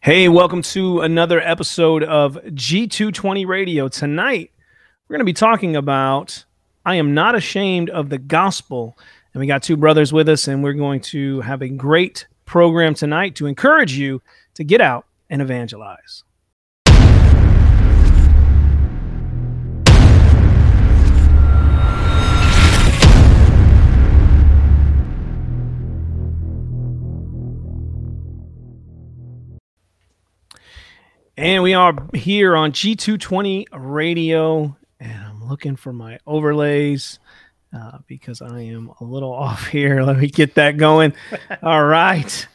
Hey, welcome to another episode of G220 Radio. Tonight, we're going to be talking about I am not ashamed of the gospel. And we got two brothers with us, and we're going to have a great program tonight to encourage you to get out and evangelize. And we are here on G220 Radio, and I'm looking for my overlays uh, because I am a little off here. Let me get that going. All right.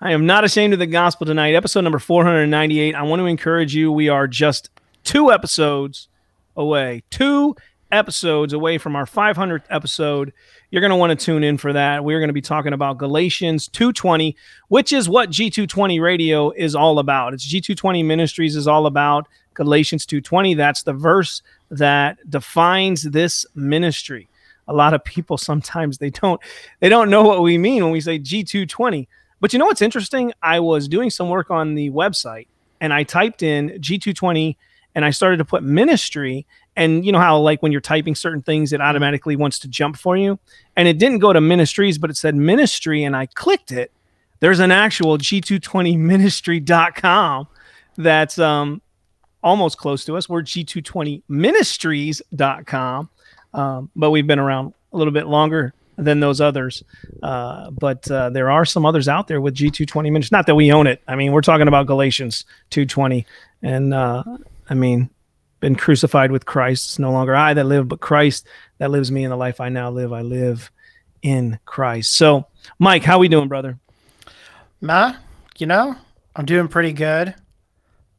I am not ashamed of the gospel tonight, episode number 498. I want to encourage you. We are just two episodes away, two episodes away from our 500th episode. You're going to want to tune in for that. We're going to be talking about Galatians 2:20, which is what G220 Radio is all about. It's G220 Ministries is all about Galatians 2:20. That's the verse that defines this ministry. A lot of people sometimes they don't they don't know what we mean when we say G220. But you know what's interesting? I was doing some work on the website and I typed in G220 and I started to put ministry and you know how like when you're typing certain things it automatically wants to jump for you? And it didn't go to ministries but it said ministry and i clicked it. There's an actual g220ministry.com that's um almost close to us. We're g220ministries.com um, but we've been around a little bit longer than those others. Uh, but uh, there are some others out there with g220 ministries not that we own it. I mean we're talking about galatians 220 and uh, i mean been crucified with Christ. It's no longer I that live, but Christ that lives me in the life I now live. I live in Christ. So, Mike, how we doing, brother? Ma, you know, I'm doing pretty good.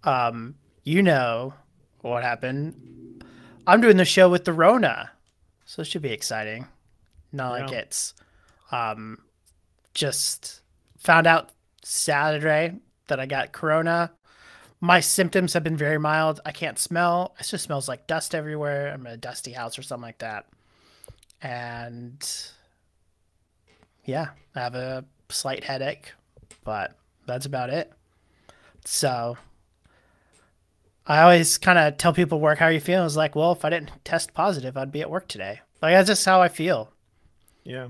Um, you know what happened. I'm doing the show with the Rona. So it should be exciting. Not yeah. like it's um just found out Saturday that I got corona my symptoms have been very mild. I can't smell. It just smells like dust everywhere. I'm in a dusty house or something like that. And yeah, I have a slight headache, but that's about it. So I always kind of tell people work, how are you feeling? It's like, well, if I didn't test positive, I'd be at work today. Like that's just how I feel. Yeah.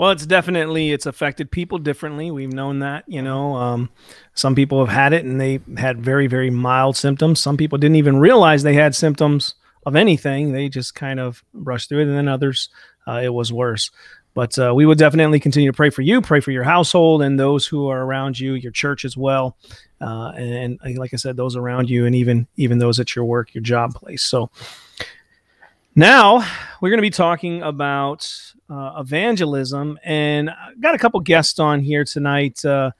Well, it's definitely it's affected people differently. We've known that, you know. Um, some people have had it and they had very very mild symptoms. Some people didn't even realize they had symptoms of anything. They just kind of brushed through it, and then others uh, it was worse. But uh, we will definitely continue to pray for you, pray for your household and those who are around you, your church as well, uh, and, and like I said, those around you, and even even those at your work, your job place. So now we're going to be talking about uh, evangelism, and I've got a couple guests on here tonight. Uh,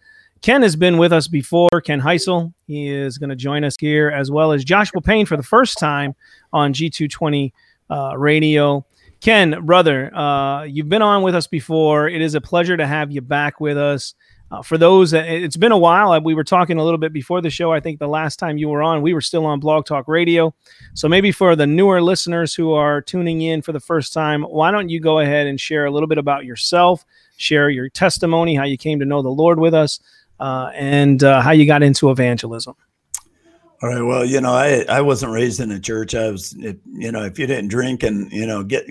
Ken has been with us before. Ken Heisel, he is going to join us here, as well as Joshua Payne for the first time on G220 uh, Radio. Ken, brother, uh, you've been on with us before. It is a pleasure to have you back with us. Uh, for those, it's been a while. We were talking a little bit before the show. I think the last time you were on, we were still on Blog Talk Radio. So maybe for the newer listeners who are tuning in for the first time, why don't you go ahead and share a little bit about yourself, share your testimony, how you came to know the Lord with us, uh, and uh, how you got into evangelism. All right. Well, you know, I I wasn't raised in a church. I was, you know, if you didn't drink and you know get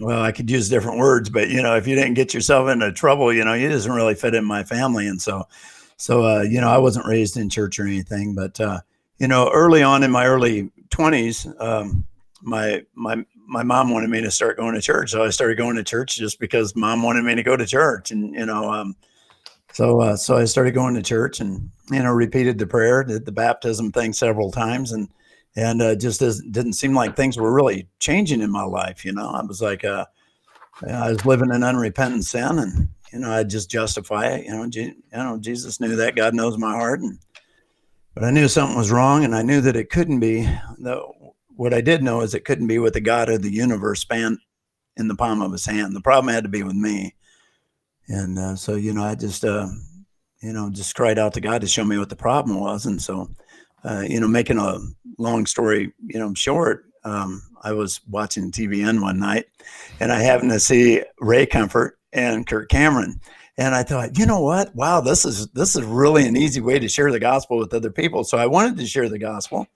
well, I could use different words, but you know, if you didn't get yourself into trouble, you know, you doesn't really fit in my family. And so, so, uh, you know, I wasn't raised in church or anything, but, uh, you know, early on in my early twenties, um, my, my, my mom wanted me to start going to church. So I started going to church just because mom wanted me to go to church. And, you know, um, so, uh, so I started going to church and, you know, repeated the prayer, did the baptism thing several times. And, and uh, just didn't seem like things were really changing in my life. You know, I was like, uh, I was living in unrepentant sin, and you know, I just justify it. You know, you know, Jesus knew that. God knows my heart, and but I knew something was wrong, and I knew that it couldn't be. Though what I did know is it couldn't be with the God of the universe span in the palm of His hand. The problem had to be with me, and uh, so you know, I just uh, you know just cried out to God to show me what the problem was, and so uh, you know, making a long story, you know, short, um, I was watching TBN one night and I happened to see Ray Comfort and Kirk Cameron. and I thought, you know what? Wow, this is this is really an easy way to share the gospel with other people. So I wanted to share the gospel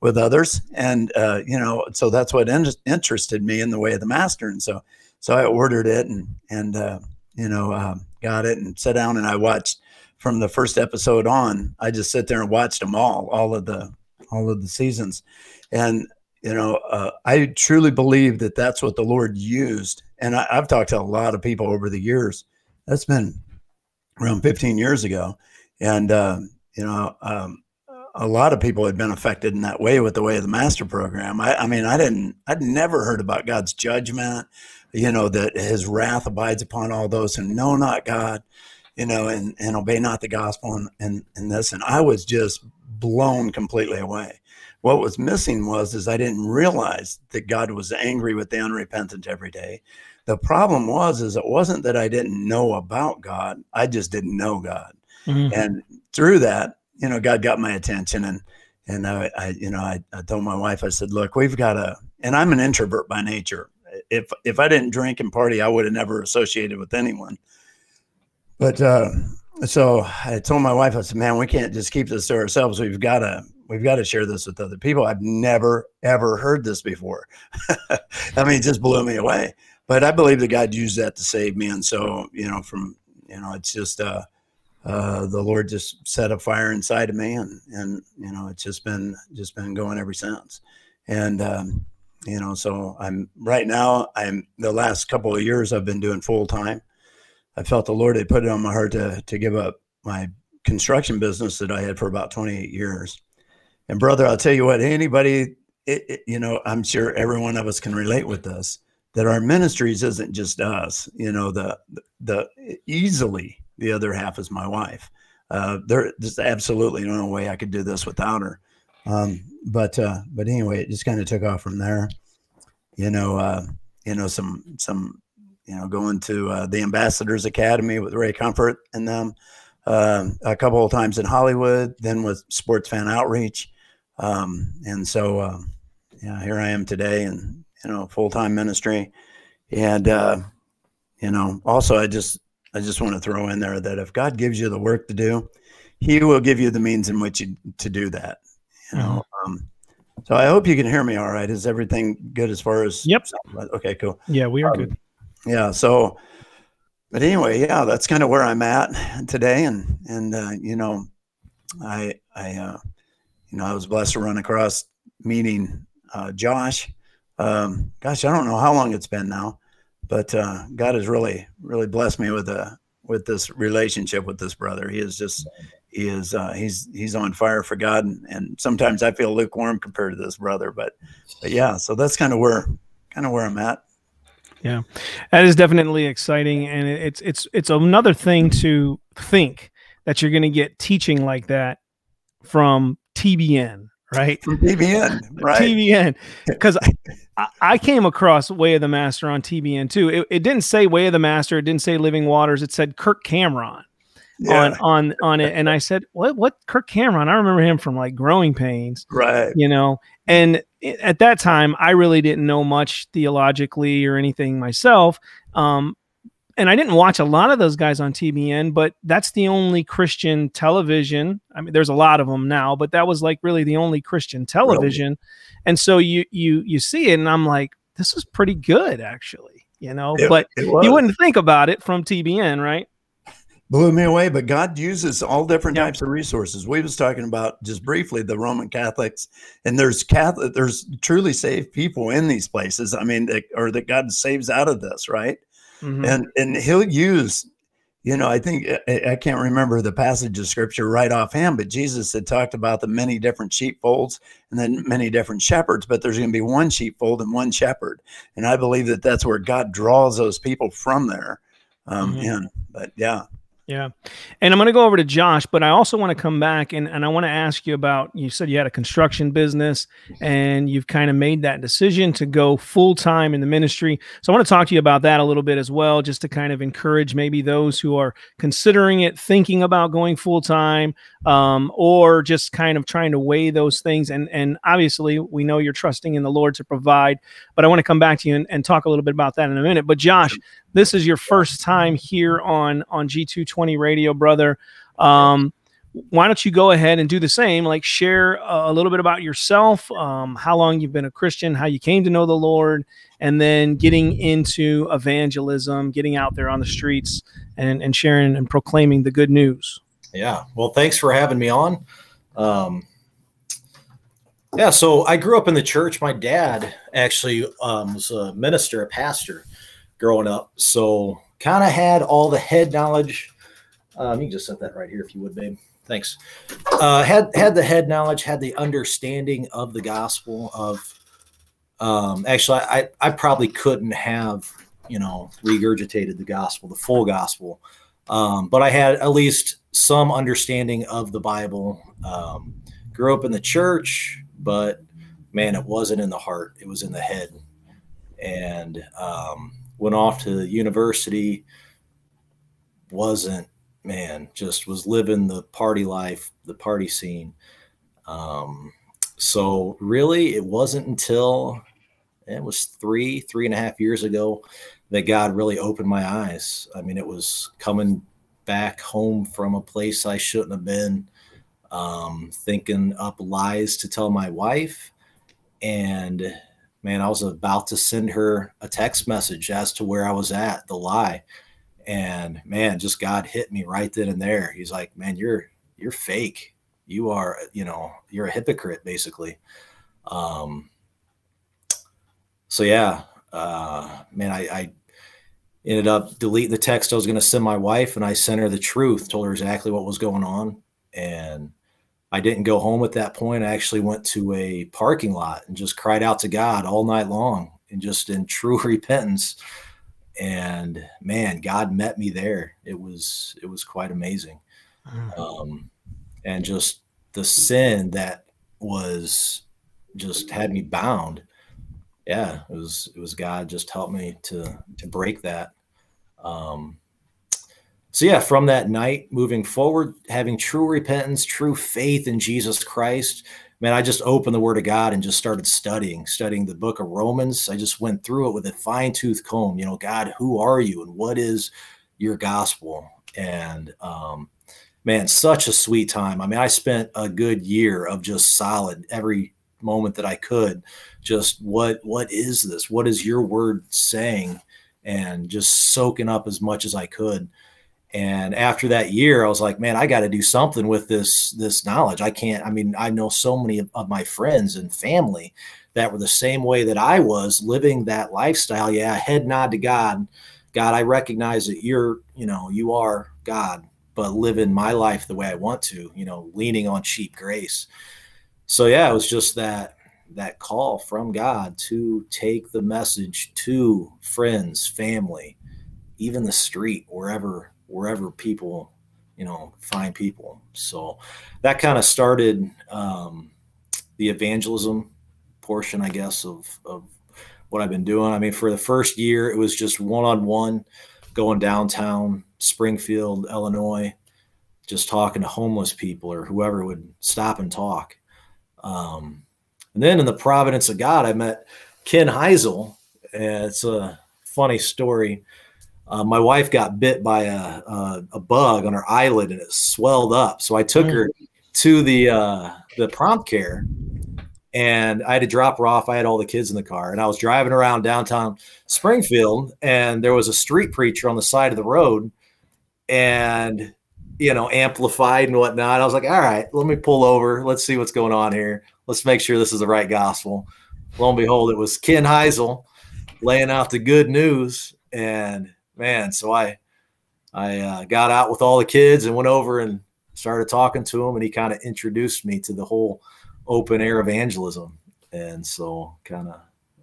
with others, and uh, you know, so that's what in- interested me in the way of the master. And so, so I ordered it and and uh, you know uh, got it and sat down and I watched from the first episode on. I just sit there and watched them all, all of the all of the seasons, and you know, uh, I truly believe that that's what the Lord used. And I, I've talked to a lot of people over the years that's been around 15 years ago. And, uh, you know, um, a lot of people had been affected in that way with the way of the master program. I, I, mean, I didn't, I'd never heard about God's judgment, you know, that his wrath abides upon all those who know not God, you know, and, and obey not the gospel and, and, and this. And I was just blown completely away. What was missing was, is I didn't realize that God was angry with the unrepentant every day the problem was, is it wasn't that I didn't know about God. I just didn't know God. Mm-hmm. And through that, you know, God got my attention and, and I, I you know, I, I told my wife, I said, look, we've got a, and I'm an introvert by nature. If, if I didn't drink and party, I would have never associated with anyone. But, uh, so I told my wife, I said, man, we can't just keep this to ourselves. We've got to, we've got to share this with other people. I've never, ever heard this before. I mean, it just blew me away but I believe that God used that to save me. And so, you know, from, you know, it's just, uh, uh, the Lord just set a fire inside of me and, and, you know, it's just been, just been going ever since. And, um, you know, so I'm right now, I'm the last couple of years I've been doing full time. I felt the Lord had put it on my heart to, to give up my construction business that I had for about 28 years. And brother, I'll tell you what, anybody, it, it, you know, I'm sure every one of us can relate with this that our ministries isn't just us. You know, the the easily the other half is my wife. Uh, there, there's absolutely no way I could do this without her. Um, but uh, but anyway, it just kind of took off from there. You know, uh, you know some some you know going to uh, the Ambassadors Academy with Ray Comfort and them uh, a couple of times in Hollywood, then with Sports Fan Outreach, um, and so uh, yeah, here I am today, and you know, full time ministry. And, uh, you know, also, I just, I just want to throw in there that if God gives you the work to do, He will give you the means in which you, to do that. You know, mm-hmm. um, so I hope you can hear me all right. Is everything good as far as? Yep. Okay, cool. Yeah, we are um, good. Yeah. So, but anyway, yeah, that's kind of where I'm at today. And, and, uh, you know, I, I, uh, you know, I was blessed to run across meeting uh, Josh um, gosh, I don't know how long it's been now, but uh, God has really, really blessed me with a with this relationship with this brother. He is just he is uh, he's he's on fire for God, and, and, sometimes I feel lukewarm compared to this brother, but but yeah, so that's kind of where kind of where I'm at. Yeah, that is definitely exciting, and it's it's it's another thing to think that you're going to get teaching like that from TBN right? From TBN, right? TBN, because I, I, came across Way of the Master on TBN too. It, it, didn't say Way of the Master. It didn't say Living Waters. It said Kirk Cameron yeah. on on on it, and I said, "What? What? Kirk Cameron? I remember him from like Growing Pains, right? You know." And at that time, I really didn't know much theologically or anything myself. Um, and I didn't watch a lot of those guys on TBN, but that's the only Christian television. I mean, there's a lot of them now, but that was like really the only Christian television. Really? And so you you you see it, and I'm like, this is pretty good, actually, you know. It, but it you wouldn't think about it from TBN, right? Blew me away. But God uses all different types of resources. We was talking about just briefly the Roman Catholics, and there's Catholic, there's truly saved people in these places. I mean, that, or that God saves out of this, right? mm-hmm. and and he'll use you know i think I, I, can't remember the passage of scripture right offhand but jesus had talked about the many different sheepfolds and then many different shepherds but there's going to be one sheepfold and one shepherd and i believe that that's where god draws those people from there um, mm-hmm. in but yeah yeah. And I'm going to go over to Josh, but I also want to come back and, and I want to ask you about you said you had a construction business and you've kind of made that decision to go full time in the ministry. So I want to talk to you about that a little bit as well, just to kind of encourage maybe those who are considering it, thinking about going full time, um, or just kind of trying to weigh those things. And, and obviously, we know you're trusting in the Lord to provide, but I want to come back to you and, and talk a little bit about that in a minute. But Josh, this is your first time here on on G220 Radio, brother. Um, why don't you go ahead and do the same? Like share a little bit about yourself, um, how long you've been a Christian, how you came to know the Lord, and then getting into evangelism, getting out there on the streets and, and sharing and proclaiming the good news. Yeah. Well, thanks for having me on. Um, yeah. So I grew up in the church. My dad actually um, was a minister, a pastor growing up. So kind of had all the head knowledge. Um, you can just set that right here if you would, babe. Thanks. Uh, had had the head knowledge, had the understanding of the gospel. Of um, actually, I I probably couldn't have you know regurgitated the gospel, the full gospel, um, but I had at least some understanding of the Bible. Um, grew up in the church, but man, it wasn't in the heart; it was in the head. And um, went off to university. Wasn't man, just was living the party life, the party scene. Um, so really, it wasn't until it was three, three and a half years ago that God really opened my eyes. I mean, it was coming back home from a place I shouldn't have been, um, thinking up lies to tell my wife. And man, I was about to send her a text message as to where I was at, the lie. And man just god hit me right then and there. He's like man you're you're fake. You are you know you're a hypocrite basically. Um so yeah uh man i i ended up deleting the text i was going to send my wife and i sent her the truth told her exactly what was going on and i didn't go home at that point. I actually went to a parking lot and just cried out to god all night long and just in true repentance. And man god met me there. It was it was quite amazing. Mm. um, and just the sin that was just had me bound. Yeah it was it was god just helped me to to break that. Um so yeah from that night moving forward having true repentance true faith in jesus christ man, I just opened the Word of God and just started studying, studying the book of Romans. I just went through it with a fine tooth comb. You know, God, who are you and what is your gospel? And um, man, such a sweet time. I mean, I spent a good year of just solid every moment that I could. Just what what is this? What is your word saying? And just soaking up as much as I could and after that year i was like man i got to do something with this this knowledge. I can't i mean i know so many of, of, my friends and family that were the same way that i was living that lifestyle. Yeah head nod to god. God i recognize that you're you know you are god but living my life the way i want to you know leaning on cheap grace. So yeah it was just that that call from god to take the message to friends family even the street wherever wherever people, you know, find people. So that kind of started um, the evangelism portion, I guess, of, of what I've been doing. I mean, for the first year, it was just one on one going downtown Springfield, Illinois, just talking to homeless people or whoever would stop and talk. Um, and then in the providence of God, I met Ken Heisel. It's a funny story. Uh, my wife got bit by a, a, a, bug on her eyelid and it swelled up. So I took mm. her to the uh, the prompt care, and I had to drop her off. I had all the kids in the car, and I was driving around downtown Springfield, and there was a street preacher on the side of the road, and you know, amplified and whatnot. I was like, all right, let me pull over. Let's see what's going on here. Let's make sure this is the right gospel. Lo and behold, it was Ken Heisel laying out the good news. And man, so I I uh, got out with all the kids and went over and started talking to him, and he kind of introduced me to the whole open air evangelism. And so, kind of,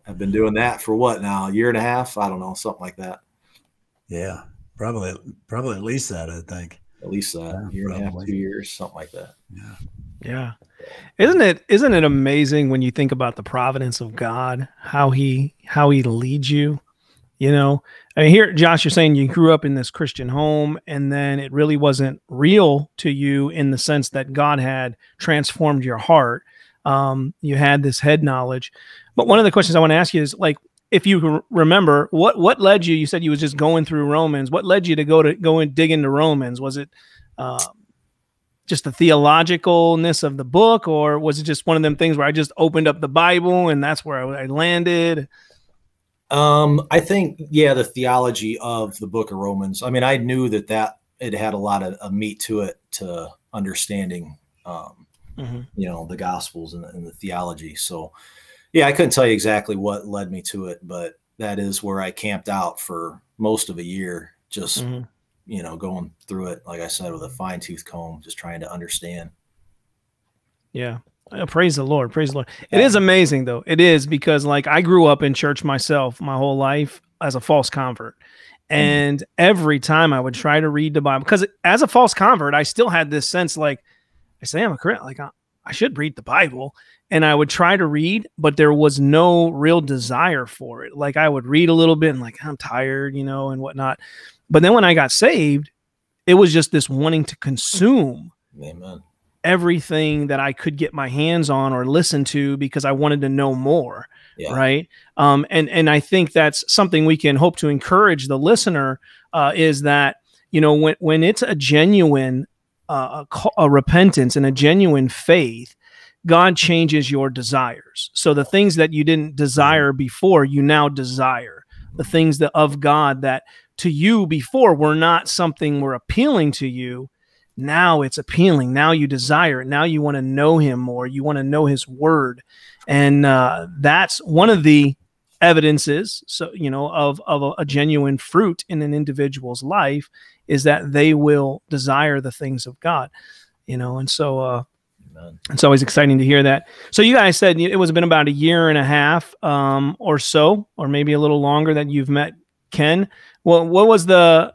I've been doing that for what now, a year and a half? I don't know, something like that. Yeah, probably, probably at least that. I think at least that yeah, year probably. and a half, two years, something like that. Yeah, yeah. Isn't it isn't it amazing when you think about the providence of God, how he how he leads you? You know, I mean, here, Josh, you're saying you grew up in this Christian home, and then it really wasn't real to you in the sense that God had transformed your heart. Um, you had this head knowledge. But one of the questions I want to ask you is like, if you remember, what what led you? You said you was just going through Romans. What led you to go to go and dig into Romans? Was it uh, just the theologicalness of the book, or was it just one of them things where I just opened up the Bible and that's where I, I landed? Um, I think yeah, the theology of the Book of Romans. I mean, I knew that that it had a lot of, of meat to it to understanding, um, Mhm. you know, the Gospels and, and the theology. So, yeah, I couldn't tell you exactly what led me to it, but that is where I camped out for most of a year, just Mhm. you know, going through it, like I said, with a fine tooth comb, just trying to understand. Yeah. Uh, praise the Lord. Praise the Lord. It is amazing though. It is because like I grew up in church myself my whole life as a false convert. And every time I would try to read the Bible, because as a false convert, I still had this sense like, I say I'm a Christian, like I, I should read the Bible. And I would try to read, but there was no real desire for it. Like I would read a little bit and like I'm tired, you know, and whatnot. But then when I got saved, it was just this wanting to consume Amen. Everything that I could get my hands on or listen to because I wanted to know more. Yeah. Right. Um, and and I think that's something we can hope to encourage the listener uh, is that you know when when it's a genuine uh, a, a repentance and a genuine faith, God changes your desires. So the things that you didn't desire before, you now desire. The things that of God that to you before were not something were appealing to you now it's appealing. Now you desire it. Now you want to know him more. You want to know his word. And uh, that's one of the evidences so you know of of a, a genuine fruit in an individual's life is that they will desire the things of god you know and so uh Amen. it's always exciting to hear that. So you guys said it was been about a year and a half um or so or maybe a little longer that you've met ken. Well what was the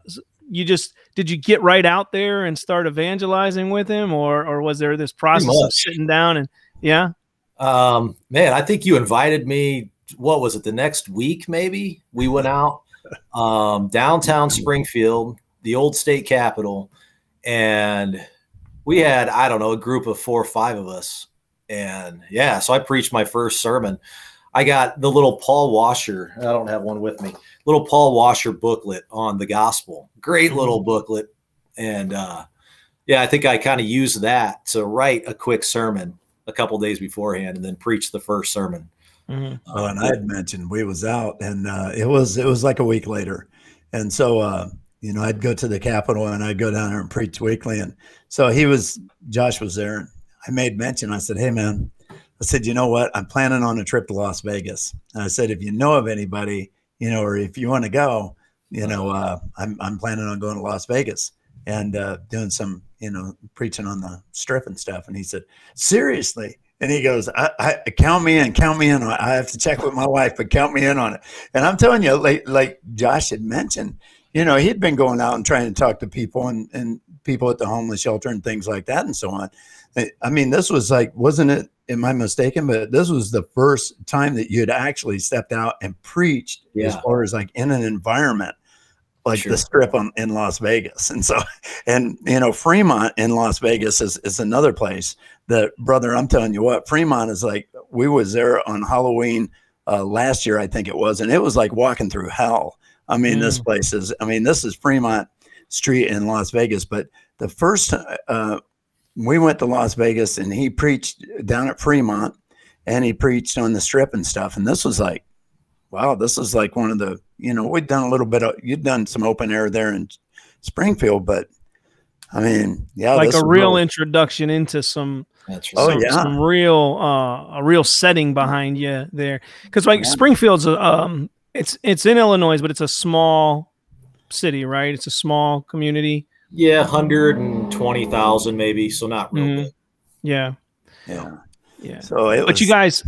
you just did you get right out there and start evangelizing with him or or was there this process of sitting down and yeah Um, man, I think you invited me. What was it? The next week, maybe we went out um, downtown Springfield, the old state capitol, and we had I don't know a group of four or five of us, and yeah, so I preached my first sermon. I got the little Paul Washer. I don't have one with me. Little Paul Washer booklet on the gospel. Great little booklet, and uh, yeah, I think I kind of used that to write a quick sermon a couple days beforehand and then preach the first sermon. Mhm. Oh, and I had mentioned we was out, and uh, it was it was like a week later, and so uh, you know I'd go to the Capitol and I'd go down there and preach weekly, and so he was Josh was there, and I made mention. I said, "Hey, man," I said, "You know what? I'm planning on a trip to Las Vegas." And I said, "If you know of anybody, you know, or if you want to go, you know, uh, I'm I'm planning on going to Las Vegas and uh, doing some, you know, preaching on the strip and stuff." And he said, "Seriously?" And he goes, I, I count me in, count me in. I have to check with my wife, but count me in on it. And I'm telling you, like like Josh had mentioned, you know, he'd been going out and trying to talk to people and, and people at the homeless shelter and things like that and so on. I- I mean, this was like, wasn't it? Am I mistaken? But this was the first time that you had actually stepped out and preached as far as like in an environment like Sure. the strip on, in Las Vegas. And so, and you know, Fremont in Las Vegas is, is another place that brother, I'm telling you what, Fremont is like, we was there on Halloween uh, last year, I think it was, and it was like walking through hell. I mean, this place is, I mean, this is Fremont Street in Las Vegas, but the first, uh, we went to Las Vegas and he preached down at Fremont and he preached on the strip and stuff. And this was like, wow, this is like one of the, you know, we'd done a little bit of, you'd done some open air there in Springfield, but I mean, yeah, like this a real really- introduction into some That's Oh, yeah. some real uh, a real setting behind you there because like Yeah. Springfield's a, um it's it's in Illinois but it's a small city right it's a small community Yeah, 120,000 maybe. So not real big. yeah yeah. yeah So it but was, you guys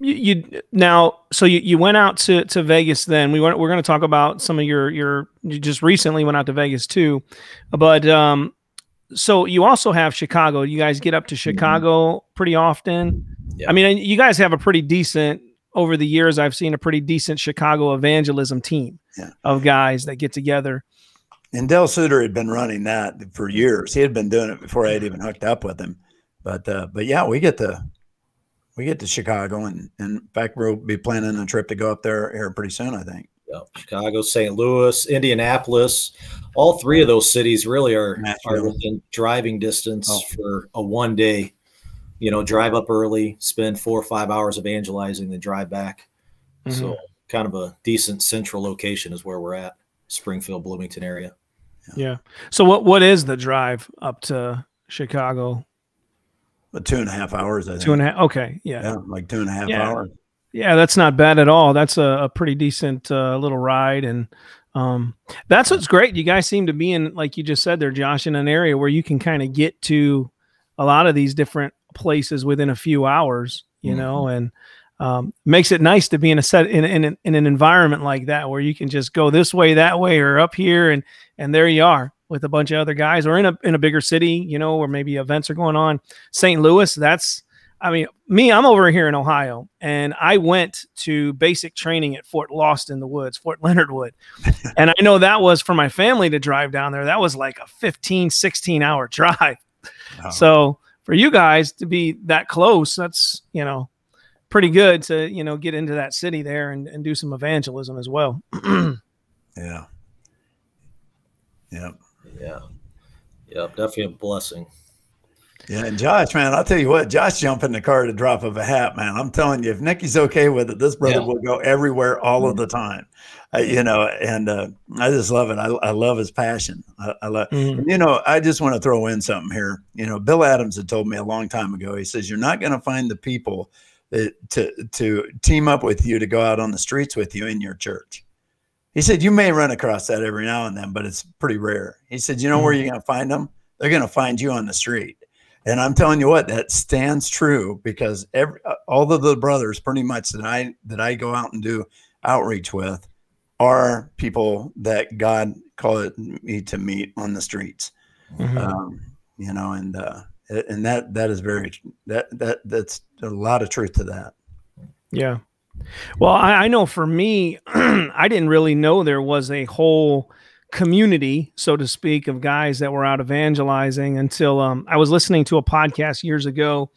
you, you now so you, you went out to, to Vegas then we went we're going to talk about some of your your you just recently went out to Vegas too but um so you also have Chicago you guys get up to Chicago pretty often Yeah. I mean you guys have a pretty decent over the years I've seen a pretty decent Chicago evangelism team Yeah. of guys that get together and Dell Suter had been running that for years. He had been doing it before I had even hooked up with him. But, uh, but yeah, we get to, we get to Chicago, and, and in fact, we'll be planning a trip to go up there here pretty soon. I think. Yeah, Chicago, St. Louis, Indianapolis, all three of those cities really are, are within driving distance oh. for a one day. You know, drive up early, spend four or five hours evangelizing, then drive back. Mm-hmm. So, kind of a decent central location is where we're at, Springfield, Bloomington area. Yeah. So, what what is the drive up to Chicago? two and a half hours. I think. Two and a half. Okay. Yeah. Yeah, like two and a half yeah. hours. Yeah, that's not bad at all. That's a, a pretty decent uh, little ride, and um, that's what's great. You guys seem to be in, like you just said there, Josh, in an area where you can kind of get to a lot of these different places within a few hours. You mm-hmm. know, and um, makes it nice to be in a set in, in, in an environment like that where you can just go this way, that way, or up here, and and there you are with a bunch of other guys, or in a in a bigger city, you know, where maybe events are going on. St. Louis, that's I mean, me, I'm over here in Ohio, and I went to basic training at Fort Lost in the Woods, Fort Leonard Wood. and I know that was for my family to drive down there. That was like a 15, 16 hour drive. So for you guys to be that close, that's, you know, pretty good to, you know, get into that city there and, and do some evangelism as well. yeah. Yep. Yeah. Yep. Definitely a blessing. Yeah, and Josh, man, I'll tell you what, Josh jumped in the car at a drop of a hat, man. I'm telling you, if Nikki's okay with it, this brother yeah. will go everywhere all of mm-hmm. the time. Uh, you know, and uh, I just love it. I, I love his passion. I, I love, mm-hmm. you know, I just want to throw in something here. You know, Bill Adams had told me a long time ago. He says you're not going to find the people that, to to team up with you to go out on the streets with you in your church. He said you may run across that every now and then, but it's pretty rare. He said, you know mm-hmm. where you're going to find them? They're going to find you on the street. And I'm telling you what, that stands true because every uh, all of the brothers pretty much that I that I go out and do outreach with are people that God called me to meet on the streets. Mm-hmm. Um, you know, and uh, and that that is very that that that's a lot of truth to that. Yeah. Well, I, I know for me, I didn't really know there was a whole community, so to speak, of guys that were out evangelizing until um, I was listening to a podcast years ago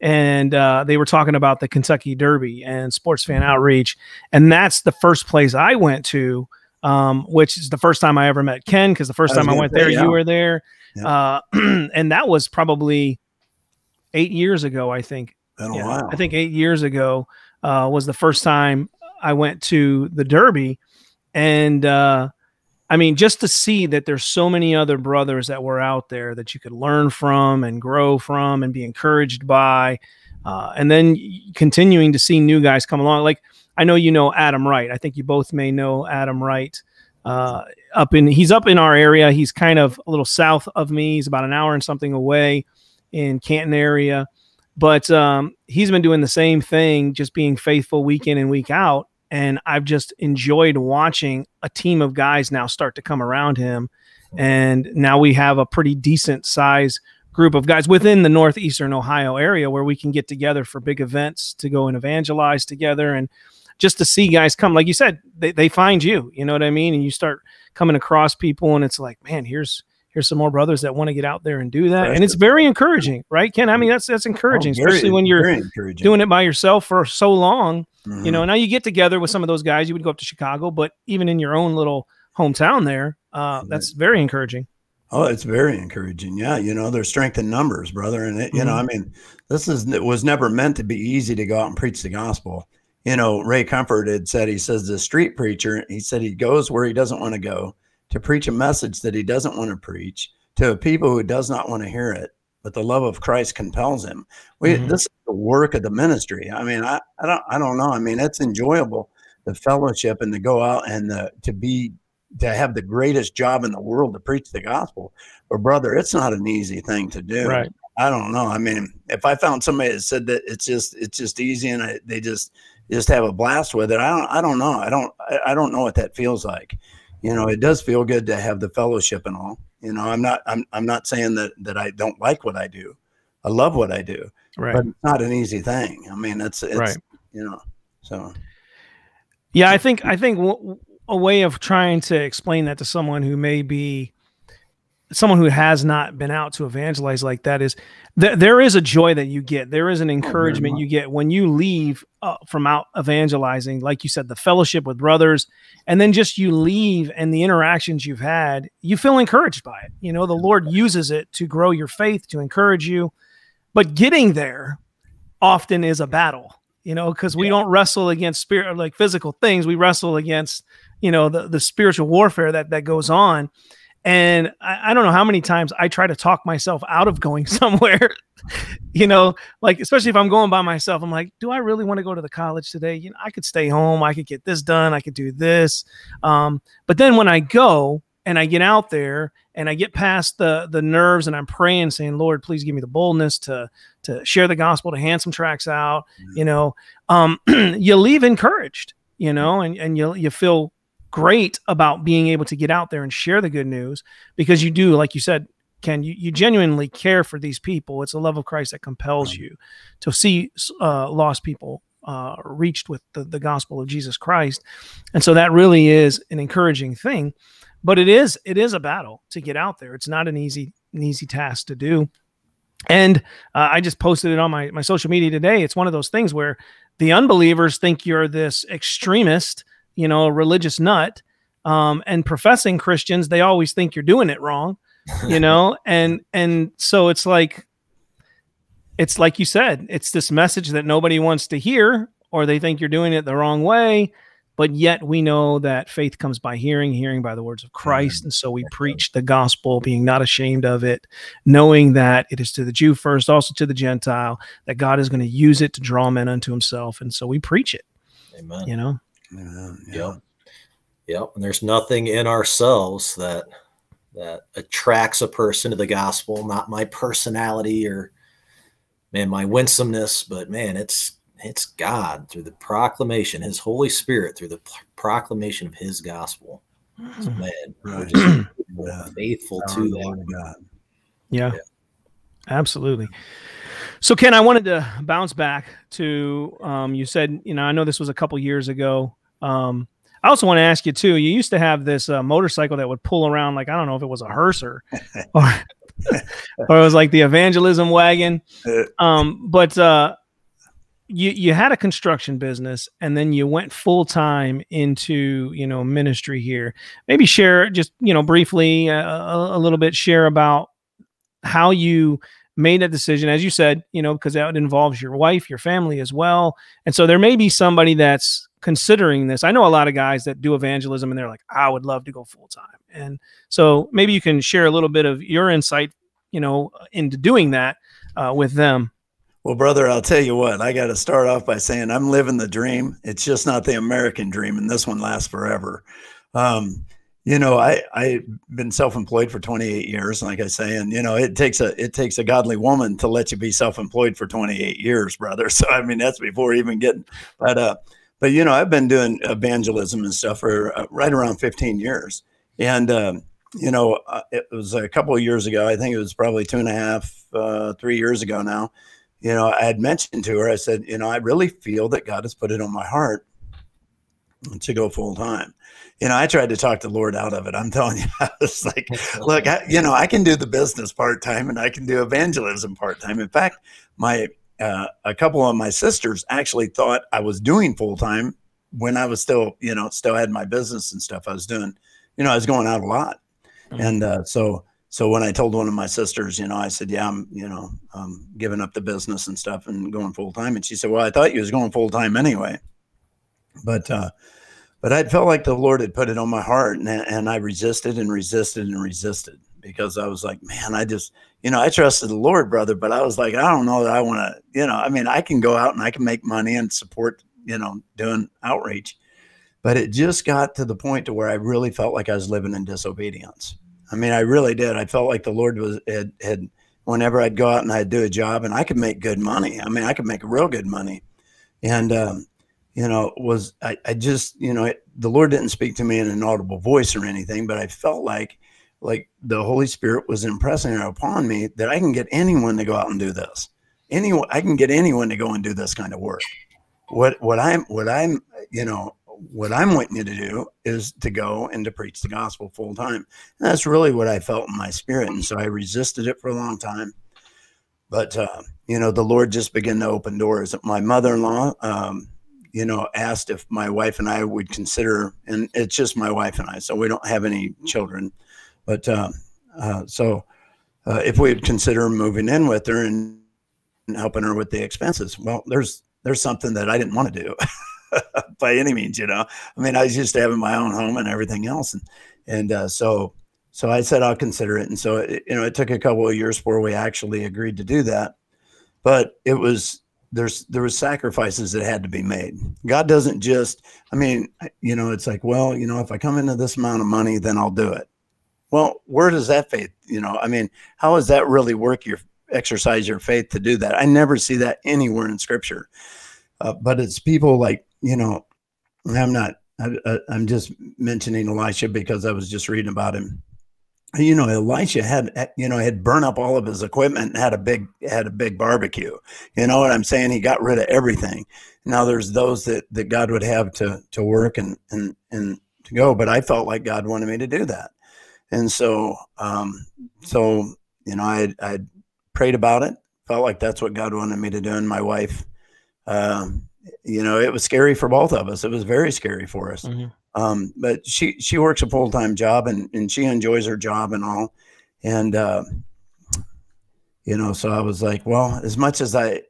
and uh, they were talking about the Kentucky Derby and sports fan mm-hmm. outreach. And that's the first place I went to, um, which is the first time I ever met Ken because the first time I went there, yeah. you were there. Yeah. Uh, and that was probably eight years ago, I think. Yeah, I think eight years ago uh, was the first time I went to the Derby. And uh, I mean, just to see that there's so many other brothers that were out there that you could learn from and grow from and be encouraged by. Uh, and then continuing to see new guys come along. Like I know you know Adam Wright. I think you both may know Adam Wright. Uh, up in he's up in our area. He's kind of a little south of me. He's about an hour and something away in Canton area. But um, he's been doing the same thing, just being faithful week in and week out and I've just enjoyed watching a team of guys now start to come around him. And now we have a pretty decent size group of guys within the northeastern Ohio area where we can get together for big events to go and evangelize together and just to see guys come. Like you said, they, they find you, you know what I mean? And you start coming across people and it's like, man, here's here's some more brothers that want to get out there and do that. And it's very encouraging, right? Ken, I mean, that's that's encouraging, oh, very, especially when you're doing it by yourself for so long. Mm-hmm. You know, mm-hmm. now you get together with some of those guys. You would go up to Chicago, but even in your own little hometown there, uh, that's very encouraging. Oh, it's very encouraging. Yeah, you know, there's strength in numbers, brother. And it, you mm-hmm. know, I mean, this is it was never meant to be easy to go out and preach the gospel. You know, Ray Comfort had said he says the street preacher. He said he goes where he doesn't want to go to preach a message that he doesn't want to preach to a people who does not want to hear it, but the love of Christ compels him. We mm-hmm. this is the work of the ministry. I mean, I, I don't I don't know. I mean, it's enjoyable the fellowship and to go out and the, to be to have the greatest job in the world to preach the gospel. But brother, it's not an easy thing to do. Right. I don't know. I mean, if I found somebody that said that it's just it's just easy and I, they just just have a blast with it, I don't I don't know. I don't I, I don't know what that feels like you know, it does feel good to have the fellowship and all. You know, I'm not I'm I'm not saying that that I don't like what I do. I love what I do. Right. But it's not an easy thing. I mean, it's it's right. you know. So Yeah, I think I think w- a way of trying to explain that to someone who may be someone who has not been out to evangelize like that is th- there is a joy that you get. There is an encouragement much. you get when you leave uh, from out evangelizing like you said the fellowship with brothers and then just you leave and the interactions you've had you feel encouraged by it. You know the lord uses it to grow your faith to encourage you. But getting there often is a battle you know because we don't wrestle against spirit like physical things. We wrestle against you know the, the spiritual warfare that that goes on and I, I don't know how many times I try to talk myself out of going somewhere. you know, like especially if I'm going by myself, I'm like, do I really want to go to the college today? You know, I could stay home, I could get this done, I could do this. Um, but then when I go and I get out there and I get past the the nerves and I'm praying, saying, Lord, please give me the boldness to to share the gospel, to hand some tracts out, you know, um, you leave encouraged, you know, and, and you you feel great about being able to get out there and share the good news because you do, like you said, Ken, you, you genuinely care for these people. It's the love of Christ that compels Right. you to see uh, lost people uh, reached with the, the gospel of Jesus Christ. And so that really is an encouraging thing. But it is it is a battle to get out there. It's not an easy an easy task to do. And uh, I just posted it on my, my social media today. It's one of those things where the unbelievers think you're this extremist, you know, a religious nut. Um, and professing Christians, they always think you're doing it wrong, you know, and and so it's like it's like you said, it's this message that nobody wants to hear, or they think you're doing it the wrong way. But yet we know that faith comes by hearing, hearing by the words of Christ. And so we preach the gospel, being not ashamed of it, knowing that it is to the Jew first, also to the Gentile, that God is going to use it to draw men unto himself. And so we preach it, Amen. you know? Yeah, yeah. Yep. Yep. And there's nothing in ourselves that that attracts a person to the gospel, not my personality or man, my winsomeness, but man, it's it's God through the proclamation, his Holy Spirit through the proclamation of his gospel. So, mm. man, we're Right. just faithful Power to the that. God. Yeah, Yeah. Absolutely. So, Ken, I wanted to bounce back to um, you said, you know, I know this was a couple years ago. Um, I also want to ask you too. You used to have this uh, motorcycle that would pull around, like I don't know if it was a hearse or, or, or it was like the evangelism wagon. Um, but uh, you you had a construction business, and then you went full time into you know ministry here. Maybe share just you know briefly uh, a, a little bit. Share about how you made that decision as you said you know because that involves your wife your family as well and so there may be somebody that's considering this i know a lot of guys that do evangelism and they're like i would love to go full time and so maybe you can share a little bit of your insight you know into doing that uh, with them Well, brother, I'll tell you what, I got to start off by saying I'm living the dream. It's just not the American dream, and this one lasts forever. Um, you know, I I've been self-employed for 28 years, like I say, and you know, it takes a it takes a godly woman to let you be self-employed for 28 years, brother. So I mean, that's before even getting, but uh, but you know, I've been doing evangelism and stuff for uh, right around 15 years, and um, you know, uh, it was a couple of years ago. I think it was probably two and a half, uh, three years ago now you know, I had mentioned to her, I said, you know, I really feel that God has put it on my heart to go full time. You know, I tried to talk the Lord out of it. I'm telling you, I was like, look, I, you know, I can do the business part time and I can do evangelism part time. In fact, my uh, a couple of my sisters actually thought I was doing full time when I was still, you know, still had my business and stuff. I was doing, you know, I was going out a lot, and uh, so so when I told one of my sisters, you know, I said, yeah, I'm, you know, I'm giving up the business and stuff and going full time. And she said, well, I thought you was going full time anyway. But, uh, but I felt like the Lord had put it on my heart and, and I resisted and resisted and resisted because I was like, man, I just, you know, I trusted the Lord, brother, but I was like, I don't know that I want to, you know, I mean, I can go out and I can make money and support, you know, doing outreach. But it just got to the point to where I really felt like I was living in disobedience. I mean, I really did. I felt like the Lord was had, had whenever I'd go out and I'd do a job and I could make good money. I mean, I could make real good money. And, um, you know, was I, I just, you know, it, the Lord didn't speak to me in an audible voice or anything, but I felt like, like the Holy Spirit was impressing upon me that I can get anyone to go out and do this. Anyone, I can get anyone to go and do this kind of work. What, what I'm, what I'm, you know, what I'm wanting you to do is to go and to preach the gospel full time. And that's really what I felt in my spirit. And so I resisted it for a long time. But, uh, you know, the Lord just began to open doors. My mother in law, um, you know, asked if my wife and I would consider, and it's just my wife and I, so we don't have any children. But uh, uh, so uh, if we would consider moving in with her and helping her with the expenses, well, there's there's something that I didn't want to do by any means, you know. I mean, I was used to having my own home and everything else, and and uh, so so I said I'll consider it, and so it, you know, it took a couple of years before we actually agreed to do that, but it was there's there was sacrifices that had to be made. God doesn't just, I mean, you know, it's like, well, you know, if I come into this amount of money, then I'll do it. Well, where does that faith, you know, I mean, how does that really work your exercise your faith to do that? I never see that anywhere in scripture. Uh, but it's people like, you know, I'm not, I, I'm just mentioning Elisha because I was just reading about him you know elisha had you know had burned up all of his equipment and had a big had a big barbecue. You know what i'm saying? He got rid of everything. Now there's those that that god would have to to work and and and to go but i felt like god wanted me to do that. And so um so you know i i prayed about it felt like that's what god wanted me to do and my wife. Um you know it was scary for both of us. It was very scary for us. Mm-hmm. Um, but she she works a full time job and and she enjoys her job and all, and uh, you know, so I was like, well, as much as I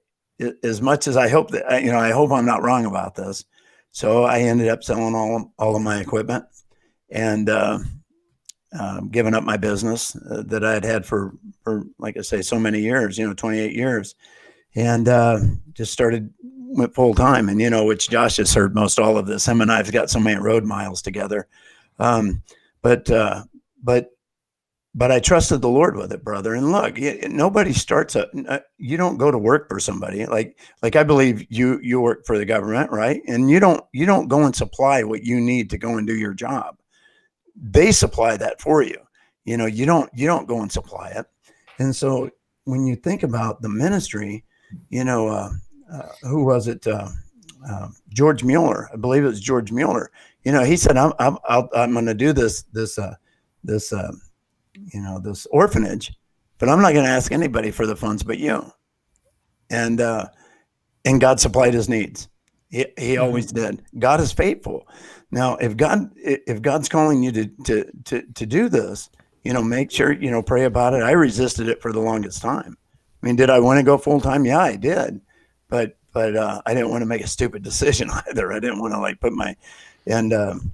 as much as I hope that you know, I hope I'm not wrong about this. So I ended up selling all all of my equipment and uh, uh, giving up my business uh, that I had had for for like I say so many years, you know, 28 years, and uh, just started went full time, and you know, which Josh has heard most all of this. Him and I've got so many road miles together, um, but uh, but but I trusted the Lord with it, brother. And look, nobody starts a. Uh, you don't go to work for somebody like like I believe you you work for the government, right? And you don't you don't go and supply what you need to go and do your job. They supply that for you. You know, you don't you don't go and supply it. And so when you think about the ministry, you know, uh, uh, who was it? Uh, uh, George Mueller, I believe it was George Mueller. You know, he said, "I'm I'm I'm going to do this this uh, this uh, you know this orphanage, but I'm not going to ask anybody for the funds but you." And uh, and God supplied his needs. He, he mm-hmm. always did. God is faithful. Now, if God if God's calling you to to to to do this, you know, make sure you know pray about it. I resisted it for the longest time. I mean, did I want to go full time? Yeah, I did but but uh, I didn't want to make a stupid decision either. I didn't want to like put my and um,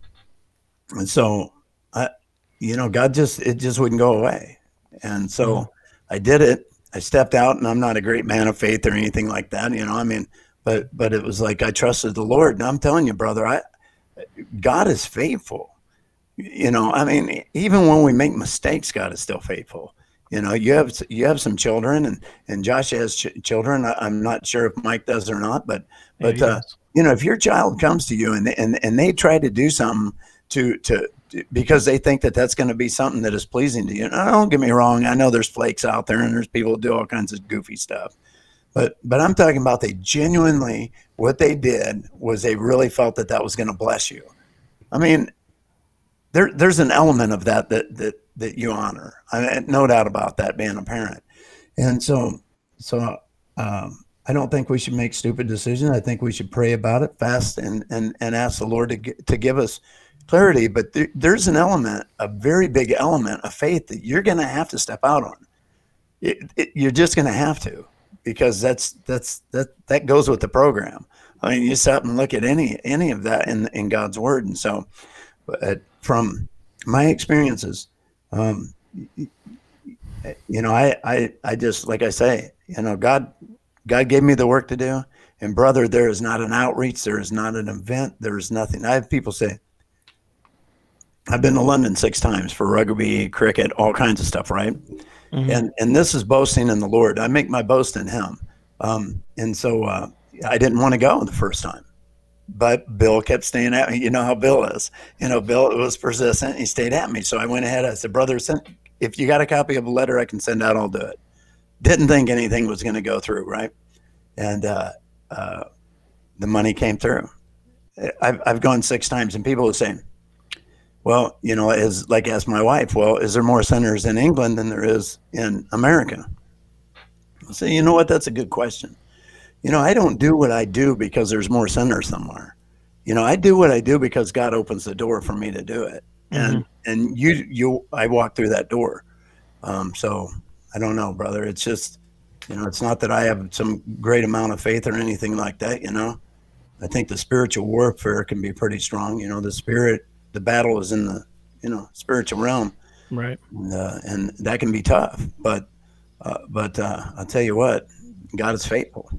and so I, you know, God just it just wouldn't go away, and so mm-hmm. I did it. I stepped out, and I'm not a great man of faith or anything like that. You know, I mean, but but it was like I trusted the Lord, and I'm telling you, brother, I God is faithful. You know, I mean, even when we make mistakes, God is still faithful you know you have you have some children and and josh has ch- children I, am not sure if mike does or not but but yeah, uh, you know if your child comes to you and and and they try to do something to to because they think that that's going to be something that is pleasing to you. Now, don't get me wrong. I know there's flakes out there and there's people who do all kinds of goofy stuff. But but I'm talking about they genuinely what they did was they really felt that that was going to bless you. I mean, there there's an element of that that that that you honor. I no doubt about that being a parent. And so so um, I don't think we should make stupid decisions. I think we should pray about it, fast, and and and ask the Lord to to give us clarity. But there, there's an element, a very big element of faith that you're going to have to step out on. It, it, you're just going to have to because that's that's that that goes with the program. I mean, you stop and look at any any of that in in God's word, and so but from my experiences, um, you know, I, I, I just, like I say, you know, God, God gave me the work to do. And brother, there is not an outreach. There is not an event. There is nothing. I have people say, I've been to London six times for rugby, cricket, all kinds of stuff, right? Mm-hmm. And and this is boasting in the Lord. I make my boast in Him. Um, and so uh, I didn't want to go the first time but Bill kept staying at me. You know how Bill is. You know, Bill was persistent. He stayed at me. So I went ahead. I said, brother, if you got a copy of a letter I can send out, I'll do it. Didn't think anything was going to go through, right? And uh, uh, the money came through. I've I've gone six times, and people are saying, "Well, you know, as like ask my wife, well, is there more sinners in England than there is in America?" I say, you know what? That's a good question. You know, I don't do what I do because there's more sinners somewhere. You know, I do what I do because God opens the door for me to do it, and mm-hmm. and you you I walk through that door. Um, so I don't know, brother. It's just you know, it's not that I have some great amount of faith or anything like that. You know, I think the spiritual warfare can be pretty strong. You know, the spirit, the battle is in the you know spiritual realm, right? And, uh, and that can be tough. But uh, but uh, I'll tell you what, God is faithful.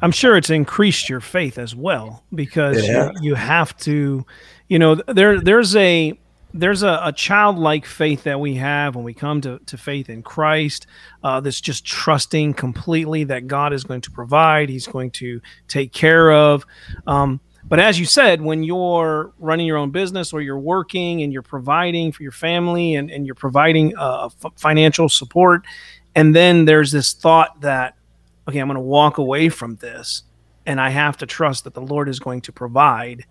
I'm sure it's increased your faith as well because you, you have to, you know, there there's a there's a, a, childlike faith that we have when we come to, to faith in Christ. Uh, that's just trusting completely that God is going to provide, He's going to take care of. Um, but as you said, when you're running your own business or you're working and you're providing for your family and, and you're providing uh, f- financial support, and then there's this thought that, okay, I'm going to walk away from this and I have to trust that the Lord is going to provide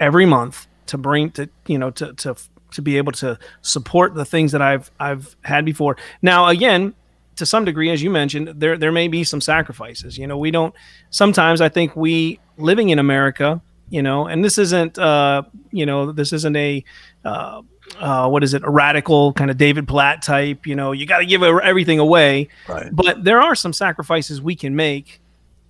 every month to bring to you know to to to be able to support the things that I've I've had before. Now again, to some degree, as you mentioned, there there may be some sacrifices. You know, we don't. Sometimes I think we living in America, you know, and this isn't uh, you know this isn't a uh, uh, what is it a radical kind of David Platt type. You know, you got to give everything away. Right. But there are some sacrifices we can make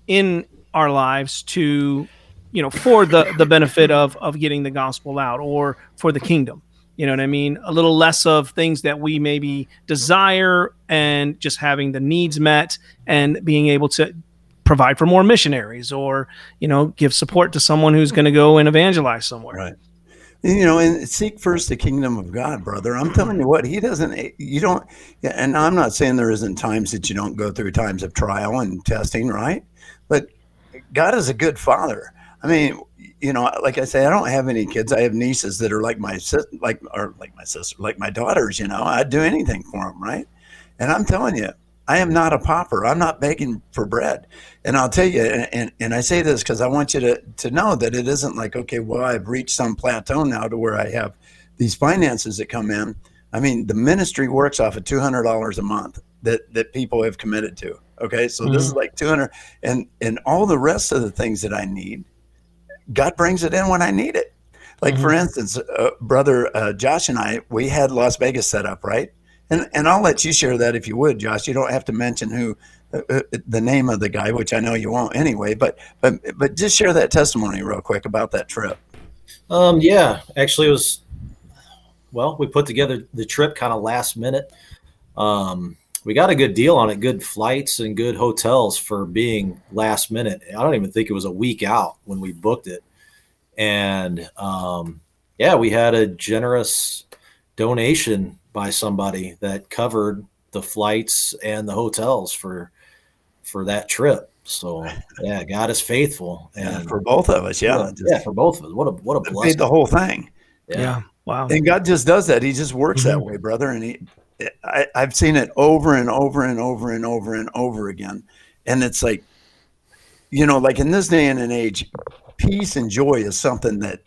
in our lives to you know for the the benefit of of getting the gospel out or for the kingdom you know what i mean a little less of things that we maybe desire and just having the needs met and being able to provide for more missionaries or you know give support to someone who's going to go and evangelize somewhere right you know and seek first the kingdom of god brother i'm telling you what he doesn't you don't and i'm not saying there isn't times that you don't go through times of trial and testing right but god is a good father I mean, you know, like I say, I don't have any kids. I have nieces that are like my sister, like or like my sister, like my daughters. You know, I'd do anything for them, right? And I'm telling you, I am not a pauper. I'm not begging for bread. And I'll tell you, and, and, and I say this because I want you to, to know that it isn't like, okay, well, I've reached some plateau now to where I have these finances that come in. I mean, the ministry works off of $200 a month that, that people have committed to. Okay. So mm-hmm. this is like 200 and, and all the rest of the things that I need God brings it in when I need it. Like mm-hmm. for instance, uh, brother uh, Josh and I, we had Las Vegas set up, right? And and I'll let you share that if you would, Josh. You don't have to mention who uh, uh the name of the guy, which I know you won't anyway. But but but just share that testimony real quick about that trip. Um, yeah, actually, it was. Well, we put together the trip kind of last minute. Um, we got a good deal on it, good flights and good hotels for being last minute. I don't even think it was a week out when we booked it. And um, yeah, we had a generous donation by somebody that covered the flights and the hotels for for that trip. So yeah, God is faithful, and yeah, for both of us, yeah, yeah, yeah, for both of us. What a what a blessing! Paid the whole thing. Yeah. yeah. Wow. And God just does that. He just works mm-hmm. that way, brother. And he I, I've seen it over and over and over and over and over again. And it's like, you know, like in this day and an age, peace and joy is something that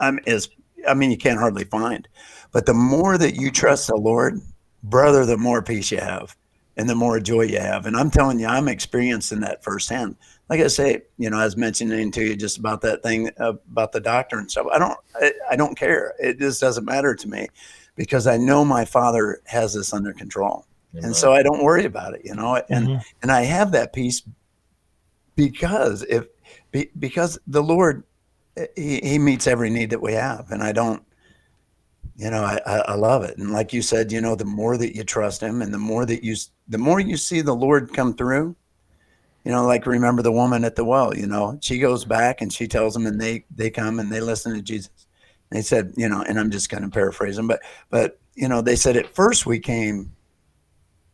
I'm is I mean you can't hardly find. But the more that you trust the Lord, brother, the more peace you have and the more joy you have. And I'm telling you, I'm experiencing that firsthand. Like I say, you know, I was mentioning to you just about that thing about the doctor and stuff. I don't, I, I don't care. It just doesn't matter to me because I know my father has this under control. Mm-hmm. And so I don't worry about it, you know, and, mm-hmm. and I have that peace because if, be, because the Lord, he, he meets every need that we have. And I don't, you know, I, I love it. And like you said, you know, the more that you trust him and the more that you, the more you see the Lord come through, you know, like remember the woman at the well, you know, she goes back and she tells them and they, they come and they listen to Jesus. They said, you know, and I'm just kind of paraphrasing, but but you know, they said at first we came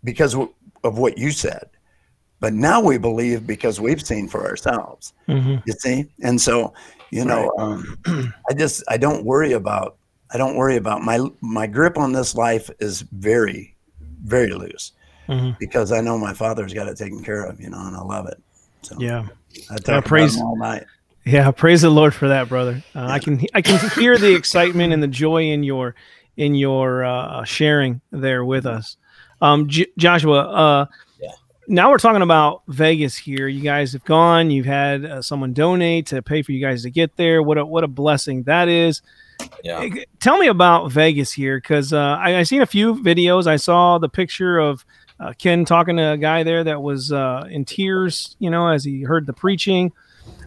because of what you said, but now we believe because we've seen for ourselves. Mm-hmm. You see, and so you know, right. um, I just I don't worry about I don't worry about my my grip on this life is very very loose mm-hmm. because I know my father's got it taken care of, you know, and I love it. So yeah, I talk yeah, praise all night. Yeah, praise the Lord for that, brother. Uh, I can I can hear the excitement and the joy in your in your uh, sharing there with us, um, J- Joshua. Uh, Yeah. Now we're talking about Vegas here. You guys have gone. You've had uh, someone donate to pay for you guys to get there. What a what a blessing that is. Yeah. Tell me about Vegas here, because uh, I, I seen a few videos. I saw the picture of uh, Ken talking to a guy there that was uh, in tears, you know, as he heard the preaching.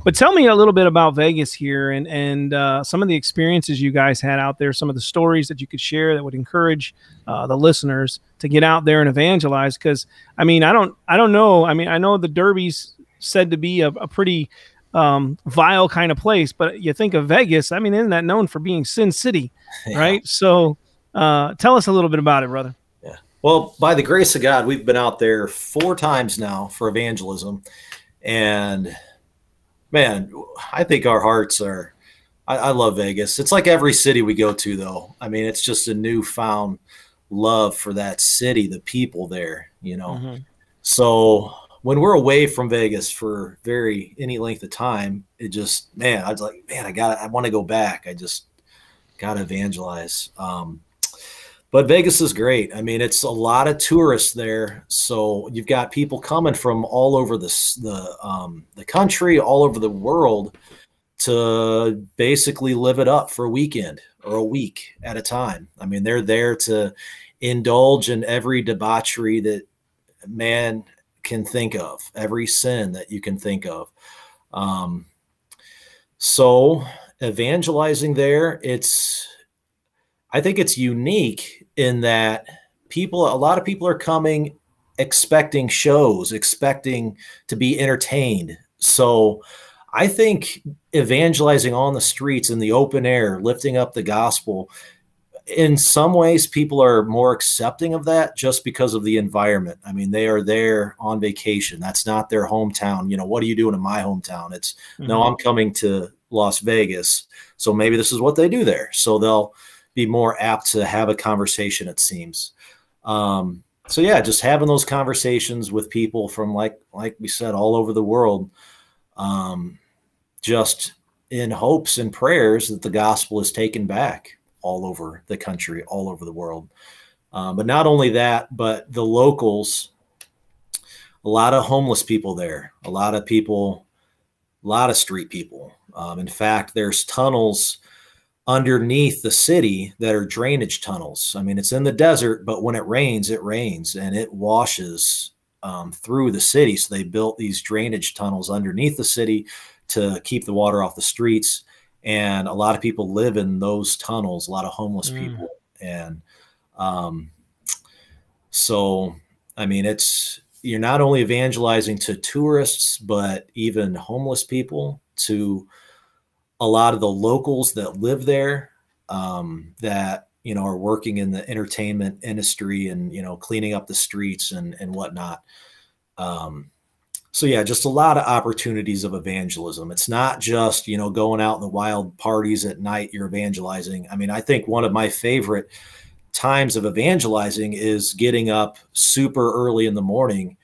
But tell me a little bit about Vegas here and and uh, some of the experiences you guys had out there, some of the stories that you could share that would encourage uh, the listeners to get out there and evangelize. Because I mean, I don't I don't know. I mean, I know the Derby's said to be a, a pretty um, vile kind of place, but you think of Vegas. I mean, isn't that known for being Sin City, Yeah. right? So uh, tell us a little bit about it, brother. Yeah. Well, by the grace of God, we've been out there four times now for evangelism. And man, I think our hearts are, I, I love Vegas. It's like every city we go to, though. I mean, it's just a newfound love for that city, the people there, you know. Mhm. So when we're away from Vegas for very any length of time, it just man, I was like, man, I got I want to go back. I just got to evangelize. Um, but Vegas is great. I mean, it's a lot of tourists there, so you've got people coming from all over the the um, the country, all over the world, to basically live it up for a weekend or a week at a time. I mean, they're there to indulge in every debauchery that man can think of, every sin that you can think of. Um, so evangelizing there, it's I think it's unique in that people a lot of people are coming expecting shows, expecting to be entertained. So I think evangelizing on the streets in the open air, lifting up the gospel, in some ways people are more accepting of that just because of the environment. I mean, they are there on vacation. That's not their hometown. You know, what are you doing in my hometown? It's no, I'm coming to Las Vegas. So maybe this is what they do there. So they'll be more apt to have a conversation, it seems. Um, so yeah, just having those conversations with people from like like we said, all over the world, um, just in hopes and prayers that the gospel is taken back all over the country, all over the world. Um, but not only that, but the locals, a lot of homeless people there, a lot of people, a lot of street people. Um, in fact, there's tunnels underneath the city that are drainage tunnels. I mean, it's in the desert, but when it rains, it rains and it washes um, through the city. So they built these drainage tunnels underneath the city to keep the water off the streets. And a lot of people live in those tunnels, a lot of homeless Mm. people. And um, so, I mean, it's, you're not only evangelizing to tourists, but even homeless people, to a lot of the locals that live there um, that you know are working in the entertainment industry and you know cleaning up the streets and and whatnot. Um, so yeah, just a lot of opportunities of evangelism. It's not just you know going out in the wild parties at night. You're evangelizing. I mean, I think one of my favorite times of evangelizing is getting up super early in the morning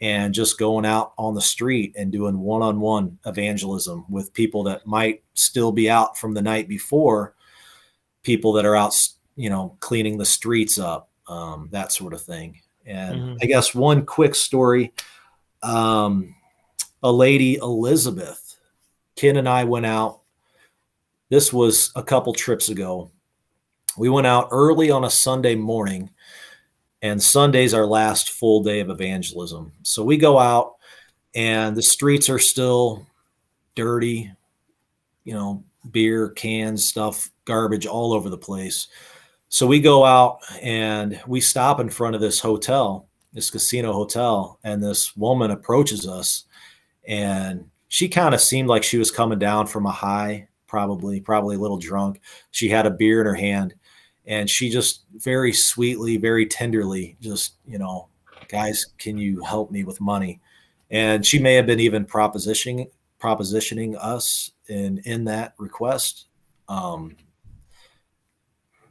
and just going out on the street and doing one-on-one evangelism with people that might still be out from the night before people that are out you know cleaning the streets up um, that sort of thing and Mhm. i guess one quick story um, a lady elizabeth ken and i went out this was a couple trips ago we went out early on a sunday morning and Sunday's our last full day of evangelism. So we go out and the streets are still dirty, you know, beer, cans, stuff, garbage all over the place. So we go out and we stop in front of this hotel, this casino hotel, and this woman approaches us and she kind of seemed like she was coming down from a high, probably, probably a little drunk. She had a beer in her hand and she just very sweetly very tenderly just you know guys can you help me with money and she may have been even propositioning propositioning us in in that request um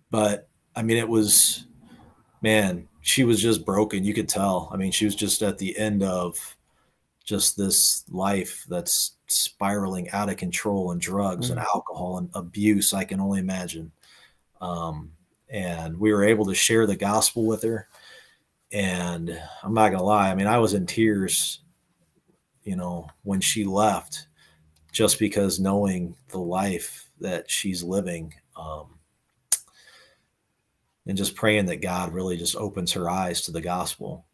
but i mean it was man she was just broken you could tell. I mean she was just at the end of just this life that's spiraling out of control and drugs and alcohol and abuse i can only imagine. Um, and we were able to share the gospel with her. And i'm not gonna lie i mean i was in tears you know when she left just because knowing the life that she's living um, and just praying that god really just opens her eyes to the gospel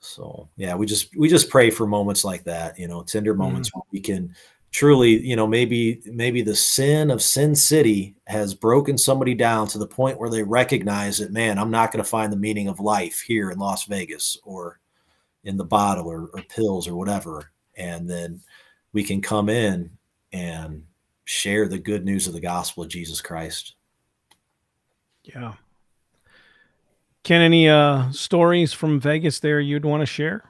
so yeah we just we just pray for moments like that you know tender moments mm-hmm. where we can truly you know maybe maybe the sin of sin city has broken somebody down to the point where they recognize that man i'm not going to find the meaning of life here in las vegas or in the bottle or, or pills or whatever and then we can come in and share the good news of the gospel of Jesus Christ. Yeah. Can any uh, stories from Vegas there you'd want to share?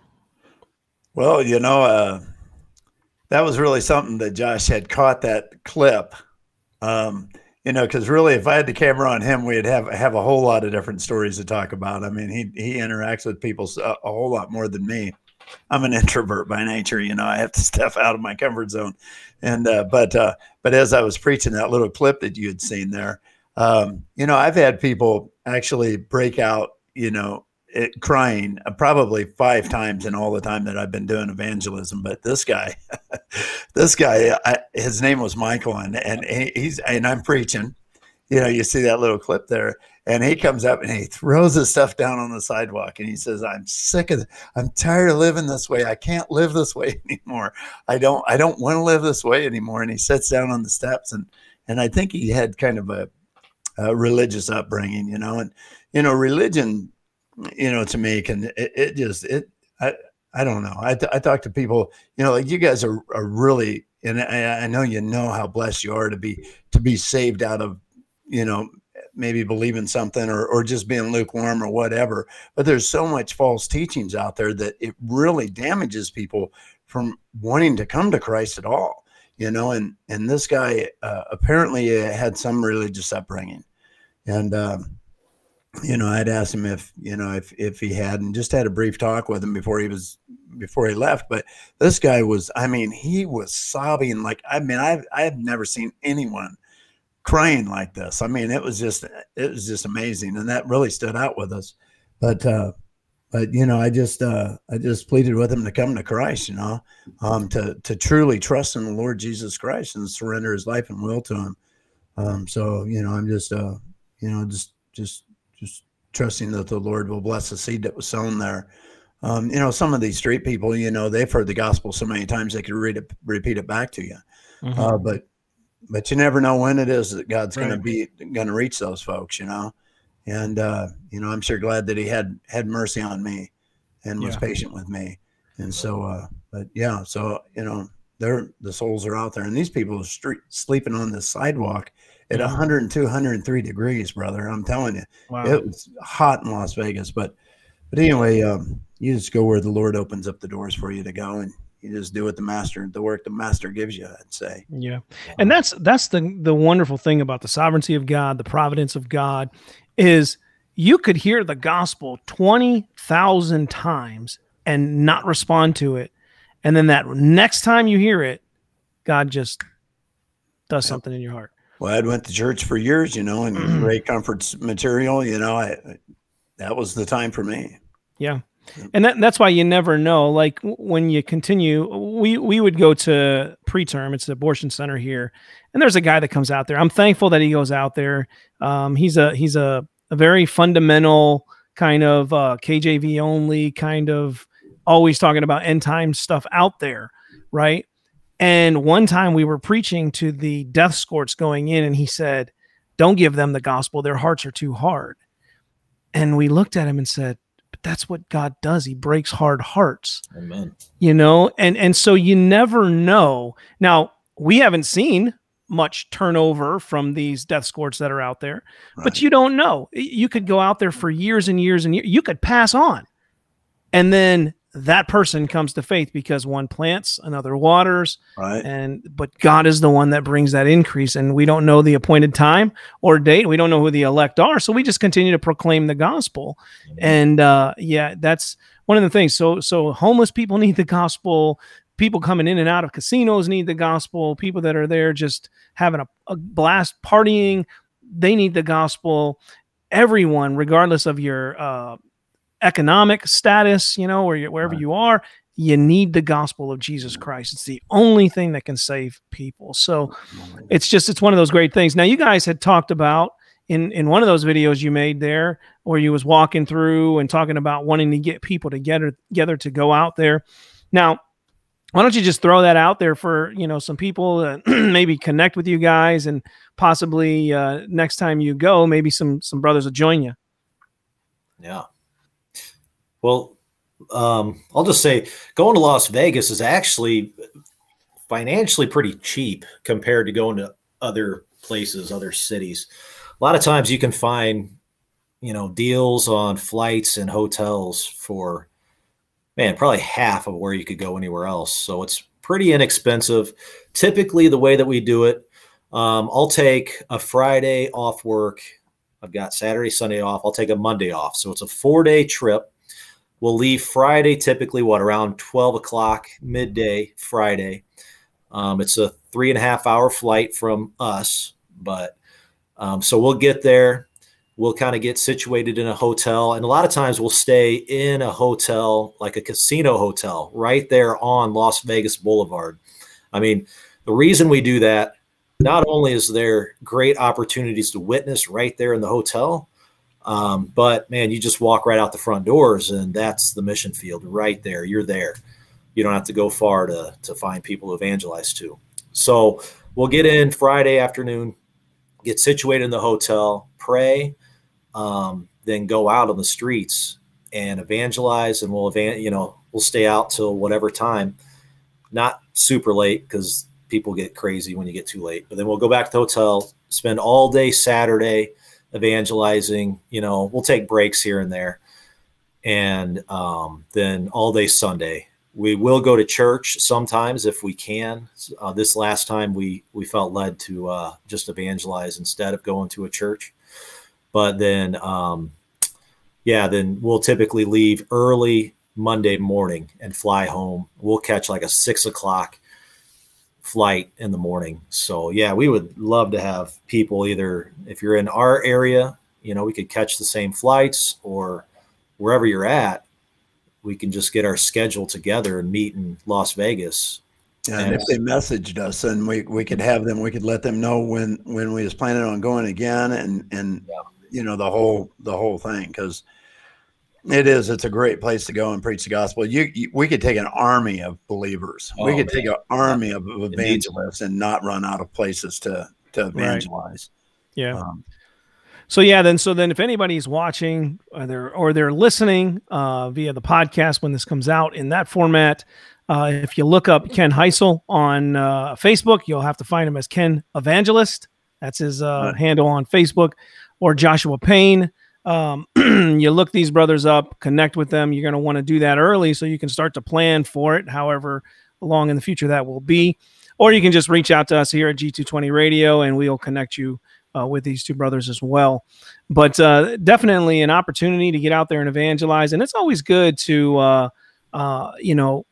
Well, you know, uh, that was really something that Josh had caught that clip. Um, you know, because really, if I had the camera on him, we'd have have a whole lot of different stories to talk about. I mean, he he interacts with people a, a whole lot more than me. I'm an introvert by nature. You know, I have to step out of my comfort zone. And uh, but uh, but as I was preaching that little clip that you had seen there, um, you know, I've had people actually break out. You know, it, crying uh, probably five times in all the time that I've been doing evangelism. But this guy, this guy, I, his name was Michael, and and he's and I'm preaching. You know, you see that little clip there, and he comes up and he throws his stuff down on the sidewalk and he says i'm sick of i'm tired of living this way i can't live this way anymore i don't i don't want to live this way anymore and he sits down on the steps and and i think he had kind of a, a religious upbringing you know and you know religion you know to me can it, it just it i i don't know I, I talk to people you know like you guys are, are really and I, I know you know how blessed you are to be to be saved out of you know maybe believing something or, or just being lukewarm or whatever. But there's so much false teachings out there that it really damages people from wanting to come to Christ at all. You know, and and this guy uh, apparently had some religious upbringing, and um, you know, I'd asked him if you know if if he had, and just had a brief talk with him before he was before he left. But this guy was, I mean, he was sobbing like I mean, I've I've never seen anyone crying like this. I mean, it was just it was just amazing, and that really stood out with us. But uh, but you know, I just uh, I just pleaded with him to come to Christ. You know, um, to to truly trust in the Lord Jesus Christ and surrender his life and will to Him. Um, so you know, I'm just uh, you know just just just trusting that the Lord will bless the seed that was sown there. Um, you know, some of these street people, you know, they've heard the gospel so many times they could read it, repeat it back to you. Mm-hmm. Uh, but but you never know when it is that God's right. going to be going to reach those folks, you know. And uh, you know, I'm sure glad that He had had mercy on me and was yeah. patient with me. And so, uh, but yeah, so you know, they're the souls are out there, and these people are street, sleeping on the sidewalk at mm-hmm. 102, 103 degrees, brother. I'm telling you, wow. it was hot in Las Vegas. But but anyway, um, you just go where the Lord opens up the doors for you to go, and you just do what the master the work the master gives you i'd say yeah and that's that's the the wonderful thing about the sovereignty of god the providence of god is you could hear the gospel 20,000 times and not respond to it. And then that next time you hear it god just does something in your heart. Well I'd went to church for years you know and great comforts material you know i that was the time for me. Yeah. And that, that's why you never know like when you continue we we would go to preterm it's the abortion center here and there's a guy that comes out there i'm thankful that he goes out there um, he's a he's a, a very fundamental kind of uh, kjv only kind of always talking about end time stuff out there right and one time we were preaching to the death scorts going in and he said don't give them the gospel their hearts are too hard and we looked at him and said "But that's what God does. He breaks hard hearts. Amen. You know, and and so you never know. Now, we haven't seen much turnover from these death scorts that are out there, right. but you don't know. You could go out there for years and years and years. You could pass on. And then that person comes to faith because one plants, another waters, right? And but God is the one that brings that increase, and we don't know the appointed time or date. We don't know who the elect are, so we just continue to proclaim the gospel. Mm-hmm. And uh, yeah, that's one of the things. So so homeless people need the gospel. People coming in and out of casinos need the gospel. People that are there just having a, a blast partying, they need the gospel. Everyone, regardless of your uh, economic status, you know, or wherever Right. you are, you need the gospel of Jesus Christ. It's the only thing that can save people. So it's just it's one of those great things. Now you guys had talked about in in one of those videos you made there where you was walking through and talking about wanting to get people together together to go out there. Now, why don't you just throw that out there for you know some people that maybe connect with you guys and possibly uh, next time you go, maybe some some brothers will join you. Yeah. Well, um, I'll just say going to Las Vegas is actually financially pretty cheap compared to going to other places, other cities. A lot of times you can find, you know, deals on flights and hotels for, man, probably half of where you could go anywhere else. So it's pretty inexpensive. Typically, the way that we do it, um, I'll take a Friday off work I've got Saturday, Sunday off. I'll take a Monday off. So it's a four day trip. We'll leave Friday, typically, what, around 12 o'clock, midday Friday. Um, it's a three and a half hour flight from us. But um, so we'll get there. We'll kind of get situated in a hotel. And a lot of times we'll stay in a hotel, like a casino hotel, right there on Las Vegas Boulevard. I mean, the reason we do that not only is there great opportunities to witness right there in the hotel, um, but man, you just walk right out the front doors and that's the mission field right there. You're there. You don't have to go far to, to find people to evangelize to. So we'll get in Friday afternoon, get situated in the hotel, pray, um, then go out on the streets and evangelize. And we'll, evan- you know, we'll stay out till whatever time, not super late because people get crazy when you get too late. But then we'll go back to the hotel, spend all day Saturday evangelizing. You know, we'll take breaks here and there, and um, then all day Sunday. We will go to church sometimes if we can. Uh, this last time we we felt led to uh, just evangelize instead of going to a church. But then, um, yeah, then we'll typically leave early Monday morning and fly home. We'll catch like a six o'clock flight in the morning. So yeah, we would love to have people either if you're in our area, you know, we could catch the same flights or wherever you're at, we can just get our schedule together and meet in Las Vegas. And if they messaged us and we, we could have them, we could let them know when, when we was planning on going again and, and, Yeah. You know, the whole, the whole thing. Cause it is, it's a great place to go and preach the gospel. You, you we could take an army of believers. we Oh, could take an army of, of evangelists and not run out of places to, to evangelize. Yeah. Um, So yeah, then so then if anybody's watching or they're or they're listening uh, via the podcast when this comes out in that format, uh, if you look up Ken Heisel on uh, Facebook, you'll have to find him as Ken Evangelist. That's his uh, Right. handle on Facebook, or Joshua Payne. Um, you look these brothers up, connect with them. You're going to want to do that early so you can start to plan for it, however long in the future that will be. Or you can just reach out to us here at G220 Radio and we'll connect you uh, with these two brothers as well. But uh, definitely an opportunity to get out there and evangelize. And it's always good to, uh, uh, you know,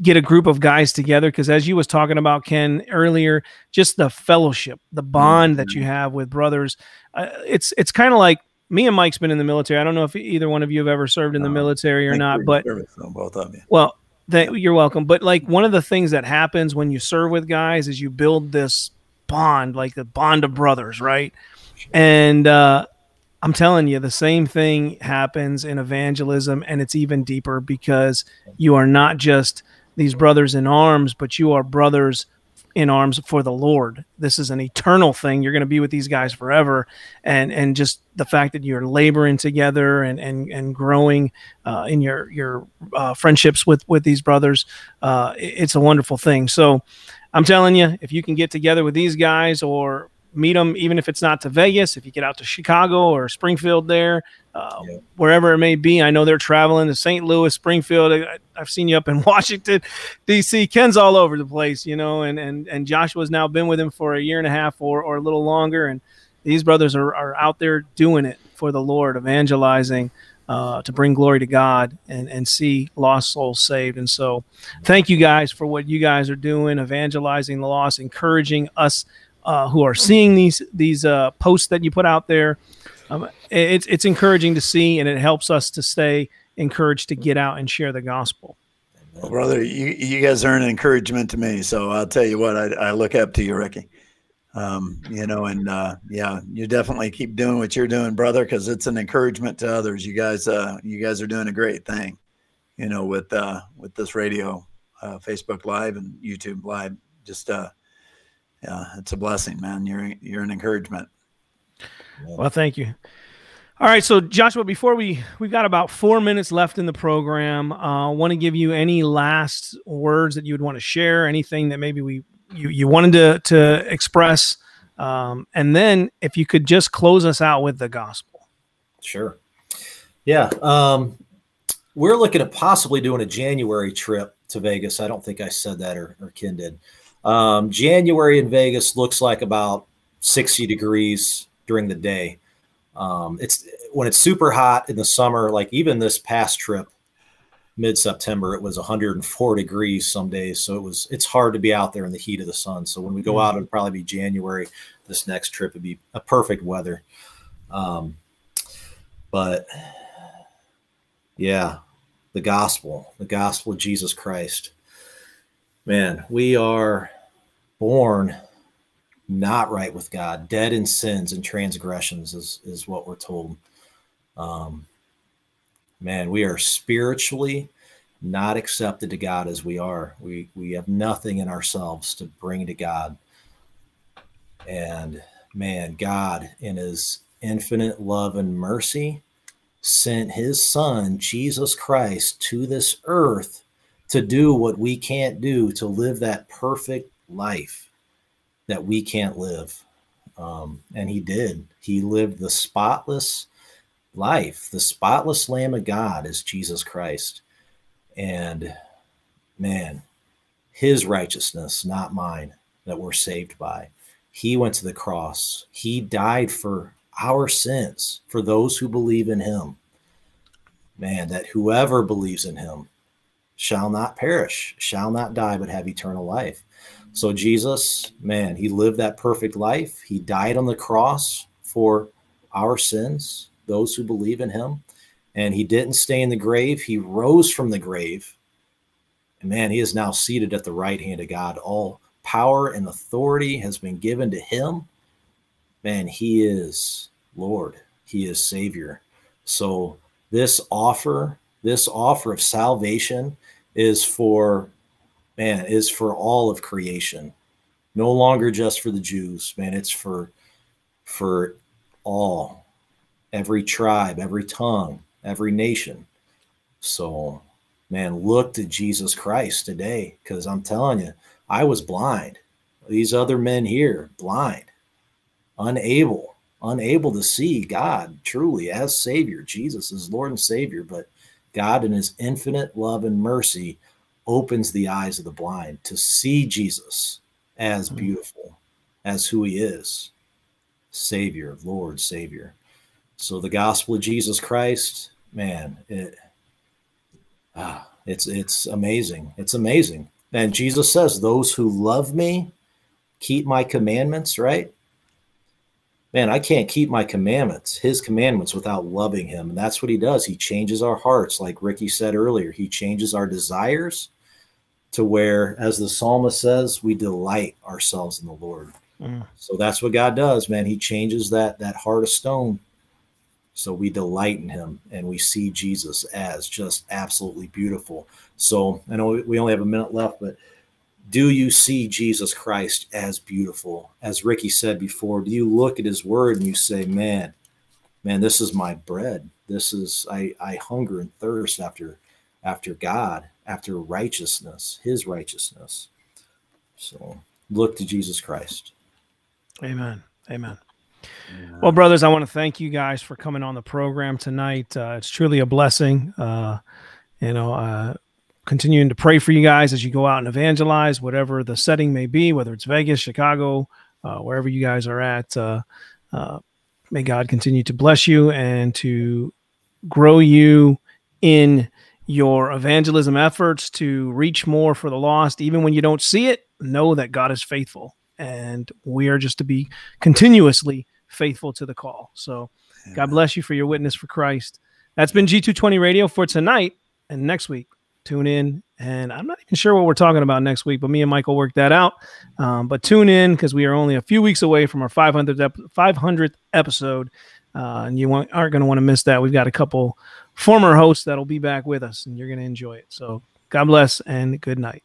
get a group of guys together because as you was talking about ken earlier just the fellowship the bond that you have with brothers uh, it's it's kind of like me and mike's been in the military i don't know if either one of you have ever served in the military or not but for your service, though, both of you. well, th- you're welcome. But like one of the things that happens when you serve with guys is you build this bond, like the bond of brothers, right? And uh, I'm telling you, the same thing happens in evangelism, and it's even deeper because you are not just these brothers in arms, but you are brothers in arms for the Lord. This is an eternal thing. You're going to be with these guys forever, and and just the fact that you're laboring together and and and growing uh, in your your uh, friendships with with these brothers, uh, it's a wonderful thing. So, I'm telling you, if you can get together with these guys or meet them, even if it's not to Vegas, if you get out to Chicago or Springfield, there, uh, Yeah. wherever it may be. I know they're traveling to St. Louis, Springfield. I, I've seen you up in Washington, D.C. Ken's all over the place, you know, and and and Joshua's now been with him for a year and a half or or a little longer, and these brothers are are out there doing it for the Lord, evangelizing. uh, to bring glory to God and, and see lost souls saved. And so, thank you guys for what you guys are doing, evangelizing the lost, encouraging us uh, who are seeing these these uh, posts that you put out there. Um, it's it's encouraging to see, and it helps us to stay encouraged to get out and share the gospel. Well, brother, you, you guys are an encouragement to me. So I'll tell you what, I, I look up to you, Ricky. Um, you know, and uh, yeah, you definitely keep doing what you're doing, brother, because it's an encouragement to others. You guys, uh, you guys are doing a great thing, you know, with uh, with this radio, uh, Facebook Live, and YouTube Live. Just, uh, yeah, it's a blessing, man. You're you're an encouragement. Well, thank you. All right, so Joshua, before we we've got about four minutes left in the program, I uh, want to give you any last words that you would want to share, anything that maybe we you you wanted to to express, um, and then if you could just close us out with the gospel. Sure. Yeah, um, we're looking at possibly doing a January trip to Vegas. I don't think I said that or, or Ken did. Um, January in Vegas looks like about 60 degrees during the day. Um, it's when it's super hot in the summer, like even this past trip, mid September, it was 104 degrees some days. So it was it's hard to be out there in the heat of the sun. So when we go out, it'll probably be January. This next trip would be a perfect weather. Um, but yeah, the gospel, the gospel of Jesus Christ. Man, we are born not right with God, dead in sins and transgressions, is, is what we're told. Um, man, we are spiritually not accepted to God as we are. We we have nothing in ourselves to bring to God. And man, God in his infinite love and mercy sent his son Jesus Christ to this earth to do what we can't do, to live that perfect life that we can't live. Um, and he did. He lived the spotless life. The spotless Lamb of God is Jesus Christ. And man, his righteousness, not mine, that we're saved by. He went to the cross. He died for our sins, for those who believe in him. Man, that whoever believes in him shall not perish, shall not die, but have eternal life. So Jesus, man, he lived that perfect life. He died on the cross for our sins, those who believe in him. And he didn't stay in the grave. He rose from the grave. And man, he is now seated at the right hand of God. All power and authority has been given to him. Man, he is Lord. He is Savior. So this offer, this offer of salvation is for man, is for all of creation. No longer just for the Jews, man. It's for for all, every tribe, every tongue, every nation. So, man, look to Jesus Christ today, because I'm telling you, I was blind. These other men here, blind, unable, unable to see God truly as Savior. Jesus is Lord and Savior, but God, in His infinite love and mercy, opens the eyes of the blind to see Jesus as hmm. beautiful, as who he is Savior, Lord, Savior. So the gospel of Jesus Christ, man, it, ah, it's it's amazing. It's amazing. And Jesus says, "Those who love me keep my commandments." Right? Man, I can't keep my commandments, His commandments, without loving Him, and that's what He does. He changes our hearts, like Ricky said earlier. He changes our desires to where, as the psalmist says, we delight ourselves in the Lord. Mm. So that's what God does, man. He changes that that heart of stone. So we delight in him and we see Jesus as just absolutely beautiful. So I know we only have a minute left, but do you see Jesus Christ as beautiful? As Ricky said before, do you look at his word and you say, man, man, this is my bread. This is I, I hunger and thirst after after God after righteousness, his righteousness. So look to Jesus Christ. Amen. Amen. Well, brothers, I want to thank you guys for coming on the program tonight. Uh, it's truly a blessing. Uh, you know, uh, continuing to pray for you guys as you go out and evangelize, whatever the setting may be, whether it's Vegas, Chicago, uh, wherever you guys are at. Uh, uh, may God continue to bless you and to grow you in your evangelism efforts to reach more for the lost. Even when you don't see it, know that God is faithful and we are just to be continuously faithful to the call. So, God bless you for your witness for Christ. That's been G220 Radio for tonight and next week. Tune in, and I'm not even sure what we're talking about next week, but me and Michael worked that out. Um, but tune in because we are only a few weeks away from our 500th, ep- 500th episode, uh, and you want, aren't going to want to miss that. We've got a couple former host that'll be back with us, and you're going to enjoy it. So, God bless and good night.